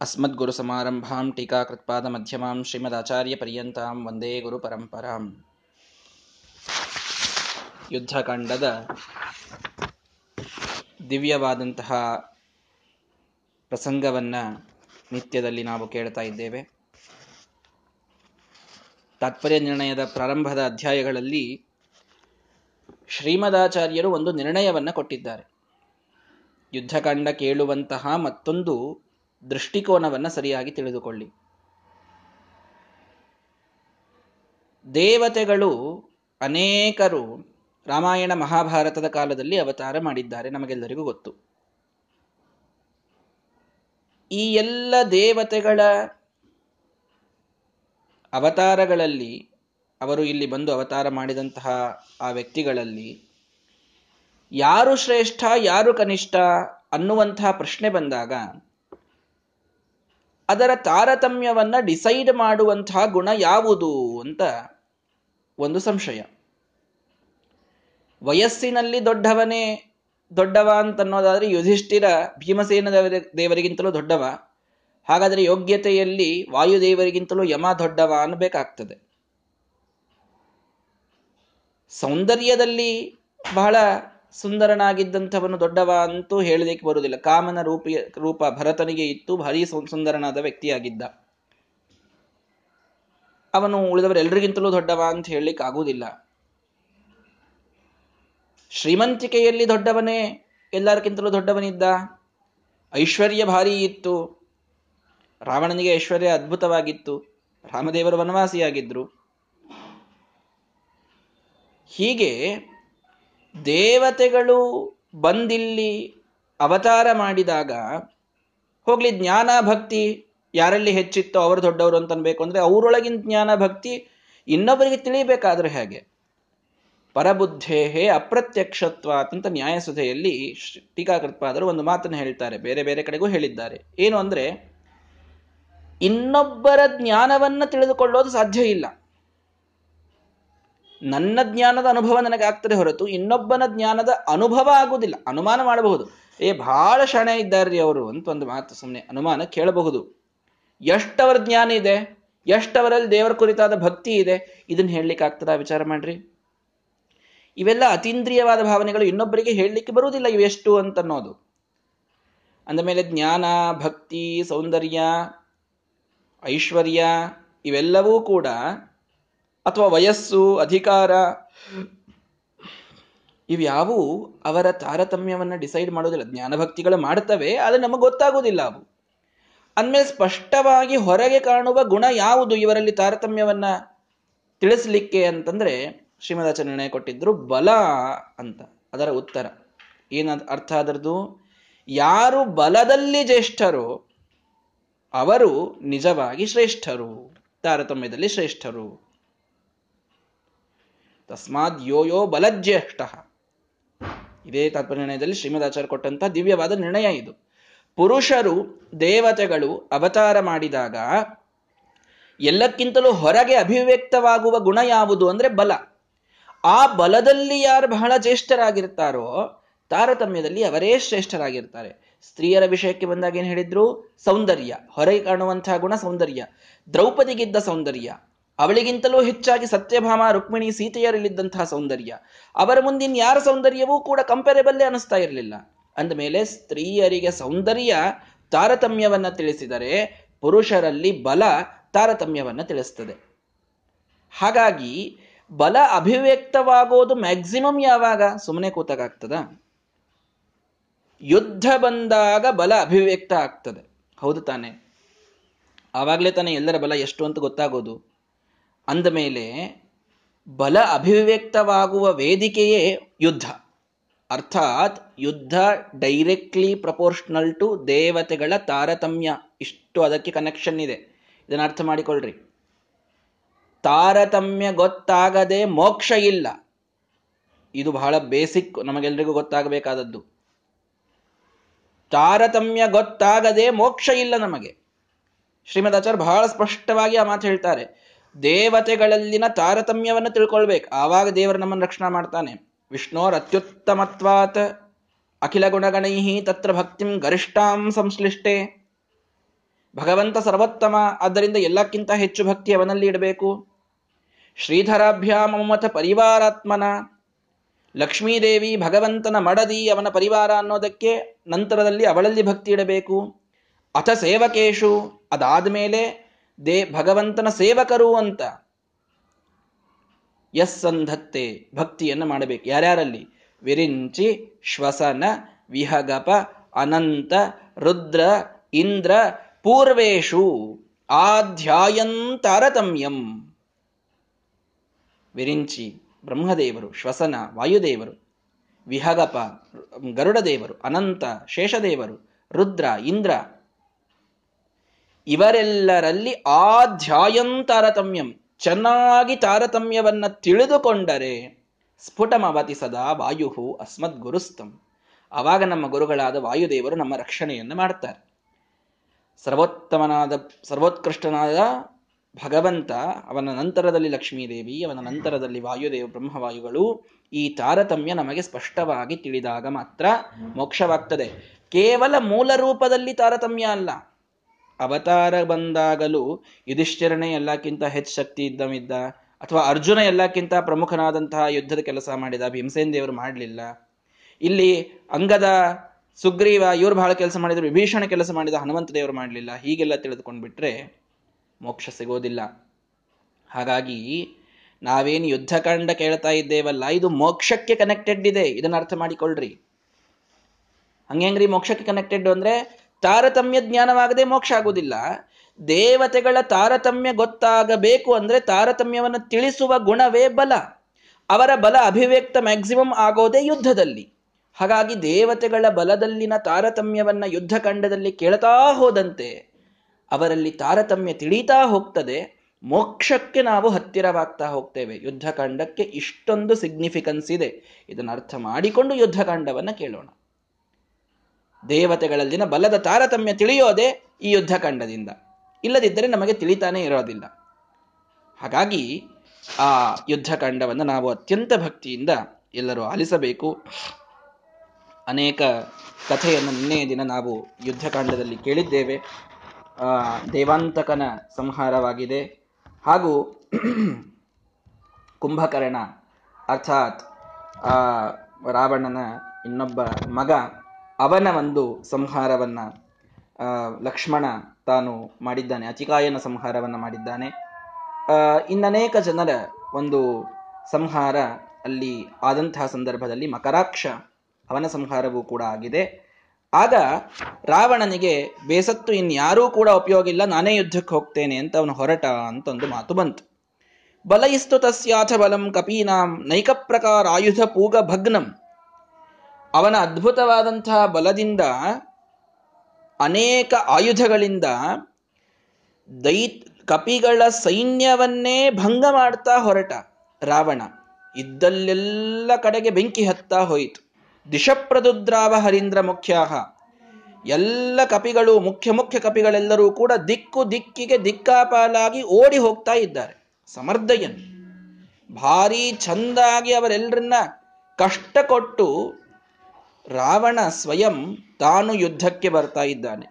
अस्मद्गुरुसमारम्भां टीकाकृत्पादमध्यमां ಶ್ರೀಮದಾಚಾರ್ಯಪರ್ಯಂತಾಂ ವಂದೇ ಗುರುಪರಂಪರಾಂ ಯುದ್ಧಕಾಂಡದ ದಿವ್ಯವಾದಂತಹ ಪ್ರಸಂಗವನ್ನ ನಿತ್ಯದಲ್ಲಿ ನಾವು ಕೇಳ್ತಾ ಇದ್ದೇವೆ ತಾತ್ಪರ್ಯ ನಿರ್ಣಯದ ಪ್ರಾರಂಭದ ಅಧ್ಯಾಯಗಳಲ್ಲಿ ಶ್ರೀಮದಾಚಾರ್ಯರು ಒಂದು ನಿರ್ಣಯವನ್ನ ಕೊಟ್ಟಿದ್ದಾರೆ ಯುದ್ಧಕಾಂಡ ಕೇಳುವಂತಹ ಮತ್ತೊಂದು ದೃಷ್ಟಿಕೋನವನ್ನು ಸರಿಯಾಗಿ ತಿಳಿದುಕೊಳ್ಳಿ. ದೇವತೆಗಳು ಅನೇಕರು ರಾಮಾಯಣ ಮಹಾಭಾರತದ ಕಾಲದಲ್ಲಿ ಅವತಾರ ಮಾಡಿದ್ದಾರೆ ನಮಗೆಲ್ಲರಿಗೂ ಗೊತ್ತು. ಈ ಎಲ್ಲ ದೇವತೆಗಳ ಅವತಾರಗಳಲ್ಲಿ, ಅವರು ಇಲ್ಲಿ ಬಂದು ಅವತಾರ ಮಾಡಿದಂತಹ ಆ ವ್ಯಕ್ತಿಗಳಲ್ಲಿ ಯಾರು ಶ್ರೇಷ್ಠ, ಯಾರು ಕನಿಷ್ಠ ಅನ್ನುವಂತಹ ಪ್ರಶ್ನೆ ಬಂದಾಗ ಅದರ ತಾರತಮ್ಯವನ್ನ ಡಿಸೈಡ್ ಮಾಡುವಂತಹ ಗುಣ ಯಾವುದು ಅಂತ ಒಂದು ಸಂಶಯ. ವಯಸ್ಸಿನಲ್ಲಿ ದೊಡ್ಡವನೇ ದೊಡ್ಡವ ಅಂತನ್ನೋದಾದ್ರೆ ಯುಧಿಷ್ಠಿರ ಭೀಮಸೇನ ದೇವರಿಗಿಂತಲೂ ದೊಡ್ಡವ. ಹಾಗಾದರೆ ಯೋಗ್ಯತೆಯಲ್ಲಿ ವಾಯುದೇವರಿಗಿಂತಲೂ ಯಮ ದೊಡ್ಡವ ಅನ್ನಬೇಕಾಗ್ತದೆ. ಸೌಂದರ್ಯದಲ್ಲಿ ಬಹಳ ಸುಂದರನಾಗಿದ್ದಂಥವನು ದೊಡ್ಡವ ಅಂತೂ ಹೇಳಲಿಕ್ಕೆ ಬರುವುದಿಲ್ಲ. ಕಾಮನ ರೂಪಿ, ರೂಪ ಭರತನಿಗೆ ಇತ್ತು. ಭಾರಿ ಸುಂದರನಾದ ವ್ಯಕ್ತಿಯಾಗಿದ್ದ. ಅವನು ಉಳಿದವರೆಲ್ಲರಿಗಿಂತಲೂ ದೊಡ್ಡವ ಅಂತ ಹೇಳಲಿಕ್ಕೆ ಆಗುವುದಿಲ್ಲ. ಶ್ರೀಮಂತಿಕೆಯಲ್ಲಿ ದೊಡ್ಡವನೇ ಎಲ್ಲರಿಗಿಂತಲೂ ದೊಡ್ಡವನಿದ್ದ. ಐಶ್ವರ್ಯ ಭಾರಿ ಇತ್ತು. ರಾವಣನಿಗೆ ಐಶ್ವರ್ಯ ಅದ್ಭುತವಾಗಿತ್ತು. ರಾಮದೇವರು ವನವಾಸಿಯಾಗಿದ್ರು. ಹೀಗೆ ದೇವತೆಗಳು ಬಂದಿಲ್ಲಿ ಅವತಾರ ಮಾಡಿದಾಗ ಹೋಗ್ಲಿ, ಜ್ಞಾನ ಭಕ್ತಿ ಯಾರಲ್ಲಿ ಹೆಚ್ಚಿತ್ತೋ ಅವರು ದೊಡ್ಡವರು ಅಂತ ಅನ್ಬೇಕು ಅಂದ್ರೆ ಅವರೊಳಗಿನ ಜ್ಞಾನ ಭಕ್ತಿ ಇನ್ನೊಬ್ಬರಿಗೆ ತಿಳಿಬೇಕಾದ್ರೆ ಹೇಗೆ? ಪರಬುದ್ಧೇಹೇ ಅಪ್ರತ್ಯಕ್ಷತ್ವ ಅಂತ ನ್ಯಾಯಸುಧೆಯಲ್ಲಿ ಟೀಕಾಕೃತ್ಪಾದರು ಒಂದು ಮಾತನ್ನು ಹೇಳ್ತಾರೆ, ಬೇರೆ ಬೇರೆ ಕಡೆಗೂ ಹೇಳಿದ್ದಾರೆ. ಏನು ಅಂದ್ರೆ, ಇನ್ನೊಬ್ಬರ ಜ್ಞಾನವನ್ನ ತಿಳಿದುಕೊಳ್ಳೋದು ಸಾಧ್ಯ ಇಲ್ಲ. ನನ್ನ ಜ್ಞಾನದ ಅನುಭವ ನನಗೆ ಆಗ್ತದೆ ಹೊರತು ಇನ್ನೊಬ್ಬನ ಜ್ಞಾನದ ಅನುಭವ ಆಗುವುದಿಲ್ಲ. ಅನುಮಾನ ಮಾಡಬಹುದು. ಏ ಬಹಳ ಶಣೆ ಇದ್ದಾರ್ರಿ ಅವರು ಅಂತ ಒಂದು ಮಾತು ಸುಮ್ಮನೆ ಅನುಮಾನ ಕೇಳಬಹುದು. ಎಷ್ಟವರ ಜ್ಞಾನ ಇದೆ? ಎಷ್ಟವರಲ್ಲಿ ದೇವರ ಕುರಿತಾದ ಭಕ್ತಿ ಇದೆ? ಇದನ್ನು ಹೇಳಲಿಕ್ಕೆ ಆಗ್ತದ ವಿಚಾರ ಮಾಡ್ರಿ. ಇವೆಲ್ಲ ಅತೀಂದ್ರಿಯವಾದ ಭಾವನೆಗಳು ಇನ್ನೊಬ್ಬರಿಗೆ ಹೇಳಲಿಕ್ಕೆ ಬರುವುದಿಲ್ಲ ಇವೆಷ್ಟು ಅಂತನ್ನೋದು. ಅಂದ ಮೇಲೆ ಜ್ಞಾನ, ಭಕ್ತಿ, ಸೌಂದರ್ಯ, ಐಶ್ವರ್ಯ ಇವೆಲ್ಲವೂ ಕೂಡ ಅಥವಾ ವಯಸ್ಸು, ಅಧಿಕಾರ, ಇವ್ಯಾವು ಅವರ ತಾರತಮ್ಯವನ್ನು ಡಿಸೈಡ್ ಮಾಡೋದಿಲ್ಲ. ಜ್ಞಾನಭಕ್ತಿಗಳು ಮಾಡ್ತವೆ, ಆದರೆ ನಮಗೆ ಗೊತ್ತಾಗೋದಿಲ್ಲ ಅವು. ಅಂದಮೇಲೆ ಸ್ಪಷ್ಟವಾಗಿ ಹೊರಗೆ ಕಾಣುವ ಗುಣ ಯಾವುದು? ಇವರಲ್ಲಿ ತಾರತಮ್ಯವನ್ನ ತಿಳಿಸ್ಲಿಕ್ಕೆ ಅಂತಂದ್ರೆ ಶ್ರೀಮದಾಚಾರ್ಯ ಕೊಟ್ಟಿದ್ರು ಬಲ ಅಂತ. ಅದರ ಉತ್ತರ. ಏನ ಅರ್ಥ ಅದರದು ಯಾರು ಬಲದಲ್ಲಿ ಜ್ಯೇಷ್ಠರು, ಅವರು ನಿಜವಾಗಿ ಶ್ರೇಷ್ಠರು, ತಾರತಮ್ಯದಲ್ಲಿ ಶ್ರೇಷ್ಠರು. ತಸ್ಮಾದ್ ಯೋ ಯೋ ಬಲಜ್ಯೇಷ್ಠ. ಇದೇ ತಾತ್ಪರ್ಯದಲ್ಲಿ ಶ್ರೀಮದಾಚಾರ್ಯ ಕೊಟ್ಟಂತ ದಿವ್ಯವಾದ ನಿರ್ಣಯ ಇದು. ಪುರುಷರು ದೇವತೆಗಳು ಅವತಾರ ಮಾಡಿದಾಗ ಎಲ್ಲಕ್ಕಿಂತಲೂ ಹೊರಗೆ ಅಭಿವ್ಯಕ್ತವಾಗುವ ಗುಣ ಯಾವುದು ಅಂದ್ರೆ ಬಲ. ಆ ಬಲದಲ್ಲಿ ಯಾರು ಬಹಳ ಜ್ಯೇಷ್ಠರಾಗಿರ್ತಾರೋ ತಾರತಮ್ಯದಲ್ಲಿ ಅವರೇ ಶ್ರೇಷ್ಠರಾಗಿರ್ತಾರೆ. ಸ್ತ್ರೀಯರ ವಿಷಯಕ್ಕೆ ಬಂದಾಗ ಏನ್ ಹೇಳಿದ್ರು? ಸೌಂದರ್ಯ. ಹೊರಗೆ ಕಾಣುವಂತಹ ಗುಣ ಸೌಂದರ್ಯ. ದ್ರೌಪದಿಗಿದ್ದ ಸೌಂದರ್ಯ. ಅವಳಿಗಿಂತಲೂ ಹೆಚ್ಚಾಗಿ ಸತ್ಯಭಾಮ, ರುಕ್ಮಿಣಿ ಸೀತೆಯರಲ್ಲಿದ್ದಂತಹ ಸೌಂದರ್ಯ. ಅವರ ಮುಂದಿನ ಯಾರ ಸೌಂದರ್ಯವೂ ಕೂಡ ಕಂಪೇರೇಬಲ್ ಅನಿಸ್ತಾ ಇರಲಿಲ್ಲ. ಅಂದಮೇಲೆ ಸ್ತ್ರೀಯರಿಗೆ ಸೌಂದರ್ಯ ತಾರತಮ್ಯವನ್ನ ತಿಳಿಸಿದರೆ ಪುರುಷರಲ್ಲಿ ಬಲ ತಾರತಮ್ಯವನ್ನ ತಿಳಿಸ್ತದೆ. ಹಾಗಾಗಿ ಬಲ ಅಭಿವ್ಯಕ್ತವಾಗೋದು ಮ್ಯಾಕ್ಸಿಮಮ್ ಯಾವಾಗ? ಸುಮ್ಮನೆ ಕೂತಾಗ್ತದ ಯುದ್ಧ ಬಂದಾಗ ಬಲ ಅಭಿವ್ಯಕ್ತ ಆಗ್ತದೆ. ಹೌದು ತಾನೆ. ಆವಾಗಲೇ ತಾನೆ ಎಲ್ಲರ ಬಲ ಎಷ್ಟು ಅಂತ ಗೊತ್ತಾಗೋದು. ಅಂದ ಮೇಲೆ ಬಲ ಅಭಿವ್ಯಕ್ತವಾಗುವ ವೇದಿಕೆಯೇ ಯುದ್ಧ. ಅರ್ಥಾತ್ ಯುದ್ಧ ಡೈರೆಕ್ಟ್ಲಿ ಪ್ರಪೋರ್ಷನಲ್ ಟು ದೇವತೆಗಳ ತಾರತಮ್ಯ. ಇಷ್ಟು ಅದಕ್ಕೆ ಕನೆಕ್ಷನ್ ಇದೆ. ಇದನ್ನ ಅರ್ಥ ಮಾಡಿಕೊಳ್ಳ್ರಿ ತಾರತಮ್ಯ ಗೊತ್ತಾಗದೆ ಮೋಕ್ಷ ಇಲ್ಲ. ಇದು ಬಹಳ ಬೇಸಿಕ್ ನಮಗೆಲ್ಲರಿಗೂ ಗೊತ್ತಾಗಬೇಕಾದದ್ದು. ತಾರತಮ್ಯ ಗೊತ್ತಾಗದೆ ಮೋಕ್ಷ ಇಲ್ಲ ನಮಗೆ. ಶ್ರೀಮದಾಚಾರ್ಯ ಬಹಳ ಸ್ಪಷ್ಟವಾಗಿ ಆ ಮಾತು ಹೇಳ್ತಾರೆ. ದೇವತೆಗಳಲ್ಲಿನ ತಾರತಮ್ಯವನ್ನು ತಿಳ್ಕೊಳ್ಬೇಕು. ಆವಾಗ ದೇವರು ನಮ್ಮನ್ನು ರಕ್ಷಣಾ ಮಾಡ್ತಾನೆ. ವಿಷ್ಣೋರ್ ಅತ್ಯುತ್ತಮತ್ವಾತ್ ಅಖಿಲ ಗುಣಗಣೈಹಿ ತತ್ರ ಭಕ್ತಿಂ ಗರಿಷ್ಠಾಂ ಸಂಶ್ಲಿಷ್ಟೆ. ಭಗವಂತ ಸರ್ವೋತ್ತಮ, ಆದ್ದರಿಂದ ಎಲ್ಲಕ್ಕಿಂತ ಹೆಚ್ಚು ಭಕ್ತಿ ಅವನಲ್ಲಿ ಇಡಬೇಕು. ಶ್ರೀಧರಾಭ್ಯಾಮ ಮಮಥ ಪರಿವಾರಾತ್ಮನ. ಲಕ್ಷ್ಮೀದೇವಿ ಭಗವಂತನ ಮಡದಿ ಅವನ ಪರಿವಾರ ಅನ್ನೋದಕ್ಕೆ ನಂತರದಲ್ಲಿ ಅವಳಲ್ಲಿ ಭಕ್ತಿ ಇಡಬೇಕು. ಅಥ ಸೇವಕೇಶು, ಅದಾದ್ಮೇಲೆ ದೇ ಭಗವಂತನ ಸೇವಕರು ಅಂತ. ಎಸ್ ಸಂಧತ್ತೆ ಭಕ್ತಿಯನ್ನು ಮಾಡಬೇಕು. ಯಾರ್ಯಾರಲ್ಲಿ? ವಿರಿಂಚಿ, ಶ್ವಸನ, ವಿಹಗಪ, ಅನಂತ, ರುದ್ರ, ಇಂದ್ರ, ಪೂರ್ವೇಶು, ಆಧ್ಯಾಯಂತಾರತಮ್ಯಂ. ವಿರಿಂಚಿ, ಬ್ರಹ್ಮದೇವರು, ಶ್ವಸನ, ವಾಯುದೇವರು, ವಿಹಗಪ, ಗರುಡದೇವರು, ಅನಂತ, ಶೇಷದೇವರು, ರುದ್ರ, ಇಂದ್ರ ಇವರೆಲ್ಲರಲ್ಲಿ ಆಧ್ಯಾಯಂ ತಾರತಮ್ಯಂ ಚೆನ್ನಾಗಿ ತಾರತಮ್ಯವನ್ನ ತಿಳಿದುಕೊಂಡರೆ ಸ್ಫುಟಮವತಿ ಸದಾ ವಾಯು ಅಸ್ಮದ್ ಗುರುಸ್ತಂ ಆವಾಗ ನಮ್ಮ ಗುರುಗಳಾದ ವಾಯುದೇವರು ನಮ್ಮ ರಕ್ಷಣೆಯನ್ನು ಮಾಡ್ತಾರೆ. ಸರ್ವೋತ್ತಮನಾದ, ಸರ್ವೋತ್ಕೃಷ್ಟನಾದ ಭಗವಂತ, ಅವನ ನಂತರದಲ್ಲಿ ಲಕ್ಷ್ಮೀದೇವಿ, ಅವನ ನಂತರದಲ್ಲಿ ವಾಯುದೇವ ಬ್ರಹ್ಮವಾಯುಗಳು, ಈ ತಾರತಮ್ಯ ನಮಗೆ ಸ್ಪಷ್ಟವಾಗಿ ತಿಳಿದಾಗ ಮಾತ್ರ ಮೋಕ್ಷವಾಗ್ತದೆ. ಕೇವಲ ಮೂಲ ರೂಪದಲ್ಲಿ ತಾರತಮ್ಯ ಅಲ್ಲ ಅವತಾರ ಬಂದಾಗಲೂ ಯುಧಿಷ್ಠಿರನೇ ಎಲ್ಲಕ್ಕಿಂತ ಹೆಚ್ಚು ಶಕ್ತಿ ಇದ್ದವಿದ್ದ ಅಥವಾ ಅರ್ಜುನ ಎಲ್ಲಕ್ಕಿಂತ ಪ್ರಮುಖನಾದಂತಹ ಯುದ್ಧದ ಕೆಲಸ ಮಾಡಿದ, ಭೀಮಸೇನ್ ದೇವರು ಮಾಡಲಿಲ್ಲ. ಇಲ್ಲಿ ಅಂಗದ ಸುಗ್ರೀವ ಇವರು ಬಹಳ ಕೆಲಸ ಮಾಡಿದ್ರು, ವಿಭೀಷಣ ಕೆಲಸ ಮಾಡಿದ ಹನುಮಂತ ದೇವರು ಮಾಡಲಿಲ್ಲ. ಹೀಗೆಲ್ಲ ತಿಳಿದುಕೊಂಡ್ಬಿಟ್ರೆ ಮೋಕ್ಷ ಸಿಗೋದಿಲ್ಲ. ಹಾಗಾಗಿ ನಾವೇನು ಯುದ್ಧಕಾಂಡ ಕೇಳ್ತಾ ಇದ್ದೇವಲ್ಲ, ಇದು ಮೋಕ್ಷಕ್ಕೆ ಕನೆಕ್ಟೆಡ್ ಇದೆ. ಇದನ್ನ ಅರ್ಥ ಮಾಡಿಕೊಳ್ಳ್ರಿ ಹಂಗೇಂಗ್ರಿ ಮೋಕ್ಷಕ್ಕೆ ಕನೆಕ್ಟೆಡ್ ಅಂದ್ರೆ ತಾರತಮ್ಯ ಜ್ಞಾನವಾಗದೆ ಮೋಕ್ಷ ಆಗುವುದಿಲ್ಲ. ದೇವತೆಗಳ ತಾರತಮ್ಯ ಗೊತ್ತಾಗಬೇಕು ಅಂದ್ರೆ ತಾರತಮ್ಯವನ್ನು ತಿಳಿಸುವ ಗುಣವೇ ಬಲ. ಅವರ ಬಲ ಅಭಿವ್ಯಕ್ತ ಮ್ಯಾಕ್ಸಿಮಮ್ ಆಗೋದೇ ಯುದ್ಧದಲ್ಲಿ. ಹಾಗಾಗಿ ದೇವತೆಗಳ ಬಲದಲ್ಲಿನ ತಾರತಮ್ಯವನ್ನ ಯುದ್ಧಕಾಂಡದಲ್ಲಿ ಕೇಳ್ತಾ ಹೋದಂತೆ ಅವರಲ್ಲಿ ತಾರತಮ್ಯ ತಿಳಿತಾ ಹೋಗ್ತದೆ. ಮೋಕ್ಷಕ್ಕೆ ನಾವು ಹತ್ತಿರವಾಗ್ತಾ ಹೋಗ್ತೇವೆ. ಯುದ್ಧಕಾಂಡಕ್ಕೆ ಇಷ್ಟೊಂದು ಸಿಗ್ನಿಫಿಕೆನ್ಸ್ ಇದೆ. ಇದನ್ನು ಅರ್ಥ ಮಾಡಿಕೊಂಡು ಯುದ್ಧಕಾಂಡವನ್ನು ಕೇಳೋಣ. ದೇವತೆಗಳಲ್ಲಿನ ಬಲದ ತಾರತಮ್ಯ ತಿಳಿಯೋದೆ ಈ ಯುದ್ಧಕಾಂಡದಿಂದ ಇಲ್ಲದಿದ್ದರೆ ನಮಗೆ ತಿಳಿತಾನೇ ಇರೋದಿಲ್ಲ. ಹಾಗಾಗಿ ಆ ಯುದ್ಧಕಾಂಡವನ್ನು ನಾವು ಅತ್ಯಂತ ಭಕ್ತಿಯಿಂದ ಎಲ್ಲರೂ ಆಲಿಸಬೇಕು. ಅನೇಕ ಕಥೆಯನ್ನು ನಿನ್ನೆಯ ದಿನ ನಾವು ಯುದ್ಧಕಾಂಡದಲ್ಲಿ ಕೇಳಿದ್ದೇವೆ. ದೇವಾಂತಕನ ಸಂಹಾರವಾಗಿದೆ. ಹಾಗೂ ಕುಂಭಕರ್ಣ, ಅರ್ಥಾತ್ ಆ ರಾವಣನ ಇನ್ನೊಬ್ಬ ಮಗ ಅವನ ಒಂದು ಸಂಹಾರವನ್ನ ಲಕ್ಷ್ಮಣ ತಾನು ಮಾಡಿದ್ದಾನೆ. ಅತಿಕಾಯನ ಸಂಹಾರವನ್ನ ಮಾಡಿದ್ದಾನೆ. ಇನ್ನನೇಕ ಜನರ ಒಂದು ಸಂಹಾರ ಅಲ್ಲಿ ಆದಂತಹ ಸಂದರ್ಭದಲ್ಲಿ ಮಕರಾಕ್ಷ, ಅವನ ಸಂಹಾರವೂ ಕೂಡ ಆಗಿದೆ. ಆಗ ರಾವಣನಿಗೆ, ಬೇಸತ್ತು ಇನ್ಯಾರೂ ಕೂಡ ಉಪಯೋಗ ಇಲ್ಲ, ನಾನೇ ಯುದ್ಧಕ್ಕೆ ಹೋಗ್ತೇನೆ ಅಂತ ಅವನು ಹೊರಟ ಅಂತ ಒಂದು ಮಾತು ಬಂತು. ಬಲಯಿಸ್ತು ತಸ್ಯಾಥ ಬಲಂ ಕಪೀನಾಂ, ನೈಕ ಪ್ರಕಾರ ಆಯುಧ ಪೂಗ ಭಗ್ನಂ. ಅವನ ಅದ್ಭುತವಾದಂತಹ ಬಲದಿಂದ ಅನೇಕ ಆಯುಧಗಳಿಂದ ದೈ ಕಪಿಗಳ ಸೈನ್ಯವನ್ನೇ ಭಂಗ ಮಾಡ್ತಾ ಹೊರಟ ರಾವಣ. ಇದ್ದಲ್ಲೆಲ್ಲ ಕಡೆಗೆ ಬೆಂಕಿ ಹತ್ತಾ ಹೋಯಿತು. ದಿಶಪ್ರದುದ್ರಾವ ಹರೀಂದ್ರ ಮುಖ್ಯಾಹ. ಎಲ್ಲ ಕಪಿಗಳು, ಮುಖ್ಯ ಮುಖ್ಯ ಕಪಿಗಳೆಲ್ಲರೂ ಕೂಡ ದಿಕ್ಕು ದಿಕ್ಕಿಗೆ ದಿಕ್ಕಾಪಾಲಾಗಿ ಓಡಿ ಹೋಗ್ತಾ ಇದ್ದಾರೆ. ಸಮರ್ಧಯನ್ ಭಾರಿ ಚಂದಾಗಿ ಅವರೆಲ್ಲರನ್ನ ಕಷ್ಟ ಕೊಟ್ಟು ರಾವಣ ಸ್ವಯಂ ತಾನು ಯುದ್ಧಕ್ಕೆ ಬರ್ತಾ ಇದ್ದಾನೆ.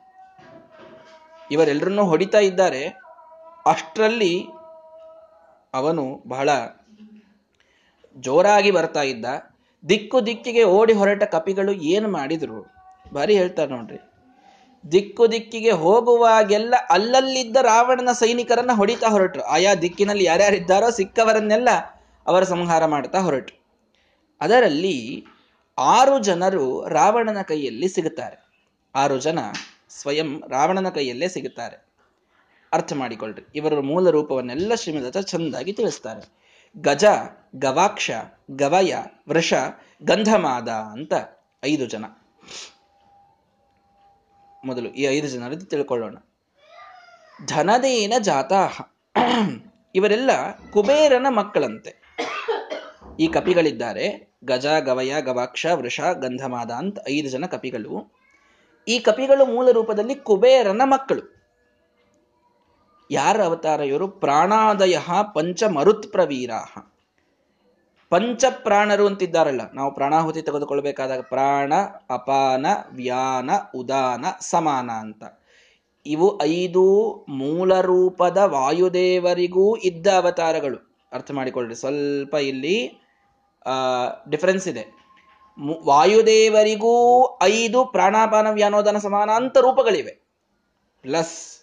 ಇವರೆಲ್ಲರನ್ನೂ ಹೊಡಿತಾ ಇದ್ದಾರೆ. ಅಷ್ಟರಲ್ಲಿ ಅವನು ಬಹಳ ಜೋರಾಗಿ ಬರ್ತಾ ಇದ್ದ. ದಿಕ್ಕು ದಿಕ್ಕಿಗೆ ಓಡಿ ಹೊರಟ ಕಪಿಗಳು ಏನು ಮಾಡಿದ್ರು? ಬಾರಿ ಹೇಳ್ತಾರೆ ನೋಡ್ರಿ. ದಿಕ್ಕು ದಿಕ್ಕಿಗೆ ಹೋಗುವಾಗೆಲ್ಲ ಅಲ್ಲಲ್ಲಿದ್ದ ರಾವಣನ ಸೈನಿಕರನ್ನ ಹೊಡಿತಾ ಹೊರಟರು. ಆಯಾ ದಿಕ್ಕಿನಲ್ಲಿ ಯಾರ್ಯಾರಿದ್ದಾರೋ ಸಿಕ್ಕವರನ್ನೆಲ್ಲ ಅವರ ಸಂಹಾರ ಮಾಡ್ತಾ ಹೊರಟು ಅದರಲ್ಲಿ ಆರು ಜನರು ರಾವಣನ ಕೈಯಲ್ಲಿ ಸಿಗುತ್ತಾರೆ. ಆರು ಜನ ಸ್ವಯಂ ರಾವಣನ ಕೈಯಲ್ಲೇ ಸಿಗುತ್ತಾರೆ. ಅರ್ಥ ಮಾಡಿಕೊಳ್ಳ್ರಿ ಇವರ ಮೂಲ ರೂಪವನ್ನೆಲ್ಲ ಶ್ರೀಮದ ಚಂದಾಗಿ ತಿಳಿಸ್ತಾರೆ. ಗಜ, ಗವಾಕ್ಷ, ಗವಯ, ವೃಷ, ಗಂಧಮಾದ ಅಂತ ಐದು ಜನ. ಮೊದಲು ಈ ಐದು ಜನರದ್ದು ತಿಳ್ಕೊಳ್ಳೋಣ. ಧನದೇನ ಜಾತಾಹ. ಇವರೆಲ್ಲ ಕುಬೇರನ ಮಕ್ಕಳಂತೆ. ಈ ಕಪಿಗಳಿದ್ದಾರೆ. ಗಜ, ಗವಯ, ಗವಾಕ್ಷ, ವೃಷ ಗಂಧಮಾದ ಐದು ಜನ ಕಪಿಗಳು. ಈ ಕಪಿಗಳು ಮೂಲ ರೂಪದಲ್ಲಿ ಕುಬೇರನ ಮಕ್ಕಳು. ಯಾರ ಅವತಾರ ಇವರು? ಪ್ರಾಣಾದಯ ಪಂಚ ಮರುತ್ ಪ್ರವೀರಾಹ ಪಂಚ ಪ್ರಾಣರು ಅಂತಿದ್ದಾರಲ್ಲ, ನಾವು ಪ್ರಾಣಾಹುತಿ ತೆಗೆದುಕೊಳ್ಬೇಕಾದಾಗ ಪ್ರಾಣ, ಅಪಾನ, ವ್ಯಾನ, ಉದಾನ, ಸಮಾನ ಅಂತ. ಇವು ಐದು ಮೂಲ ರೂಪದ ವಾಯುದೇವರಿಗೂ ಇದ್ದ ಅವತಾರಗಳು. ಅರ್ಥ ಮಾಡಿಕೊಳ್ಳ್ರಿ ಸ್ವಲ್ಪ ಇಲ್ಲಿ ಡಿಫರೆನ್ಸ್ ಇದೆ. ವಾಯುದೇವರಿಗೂ ಐದು ಪ್ರಾಣಾಪಾನ ವ್ಯಾನೋದನ ಸಮಾನಾಂತ ರೂಪಗಳಿವೆ. ಪ್ಲಸ್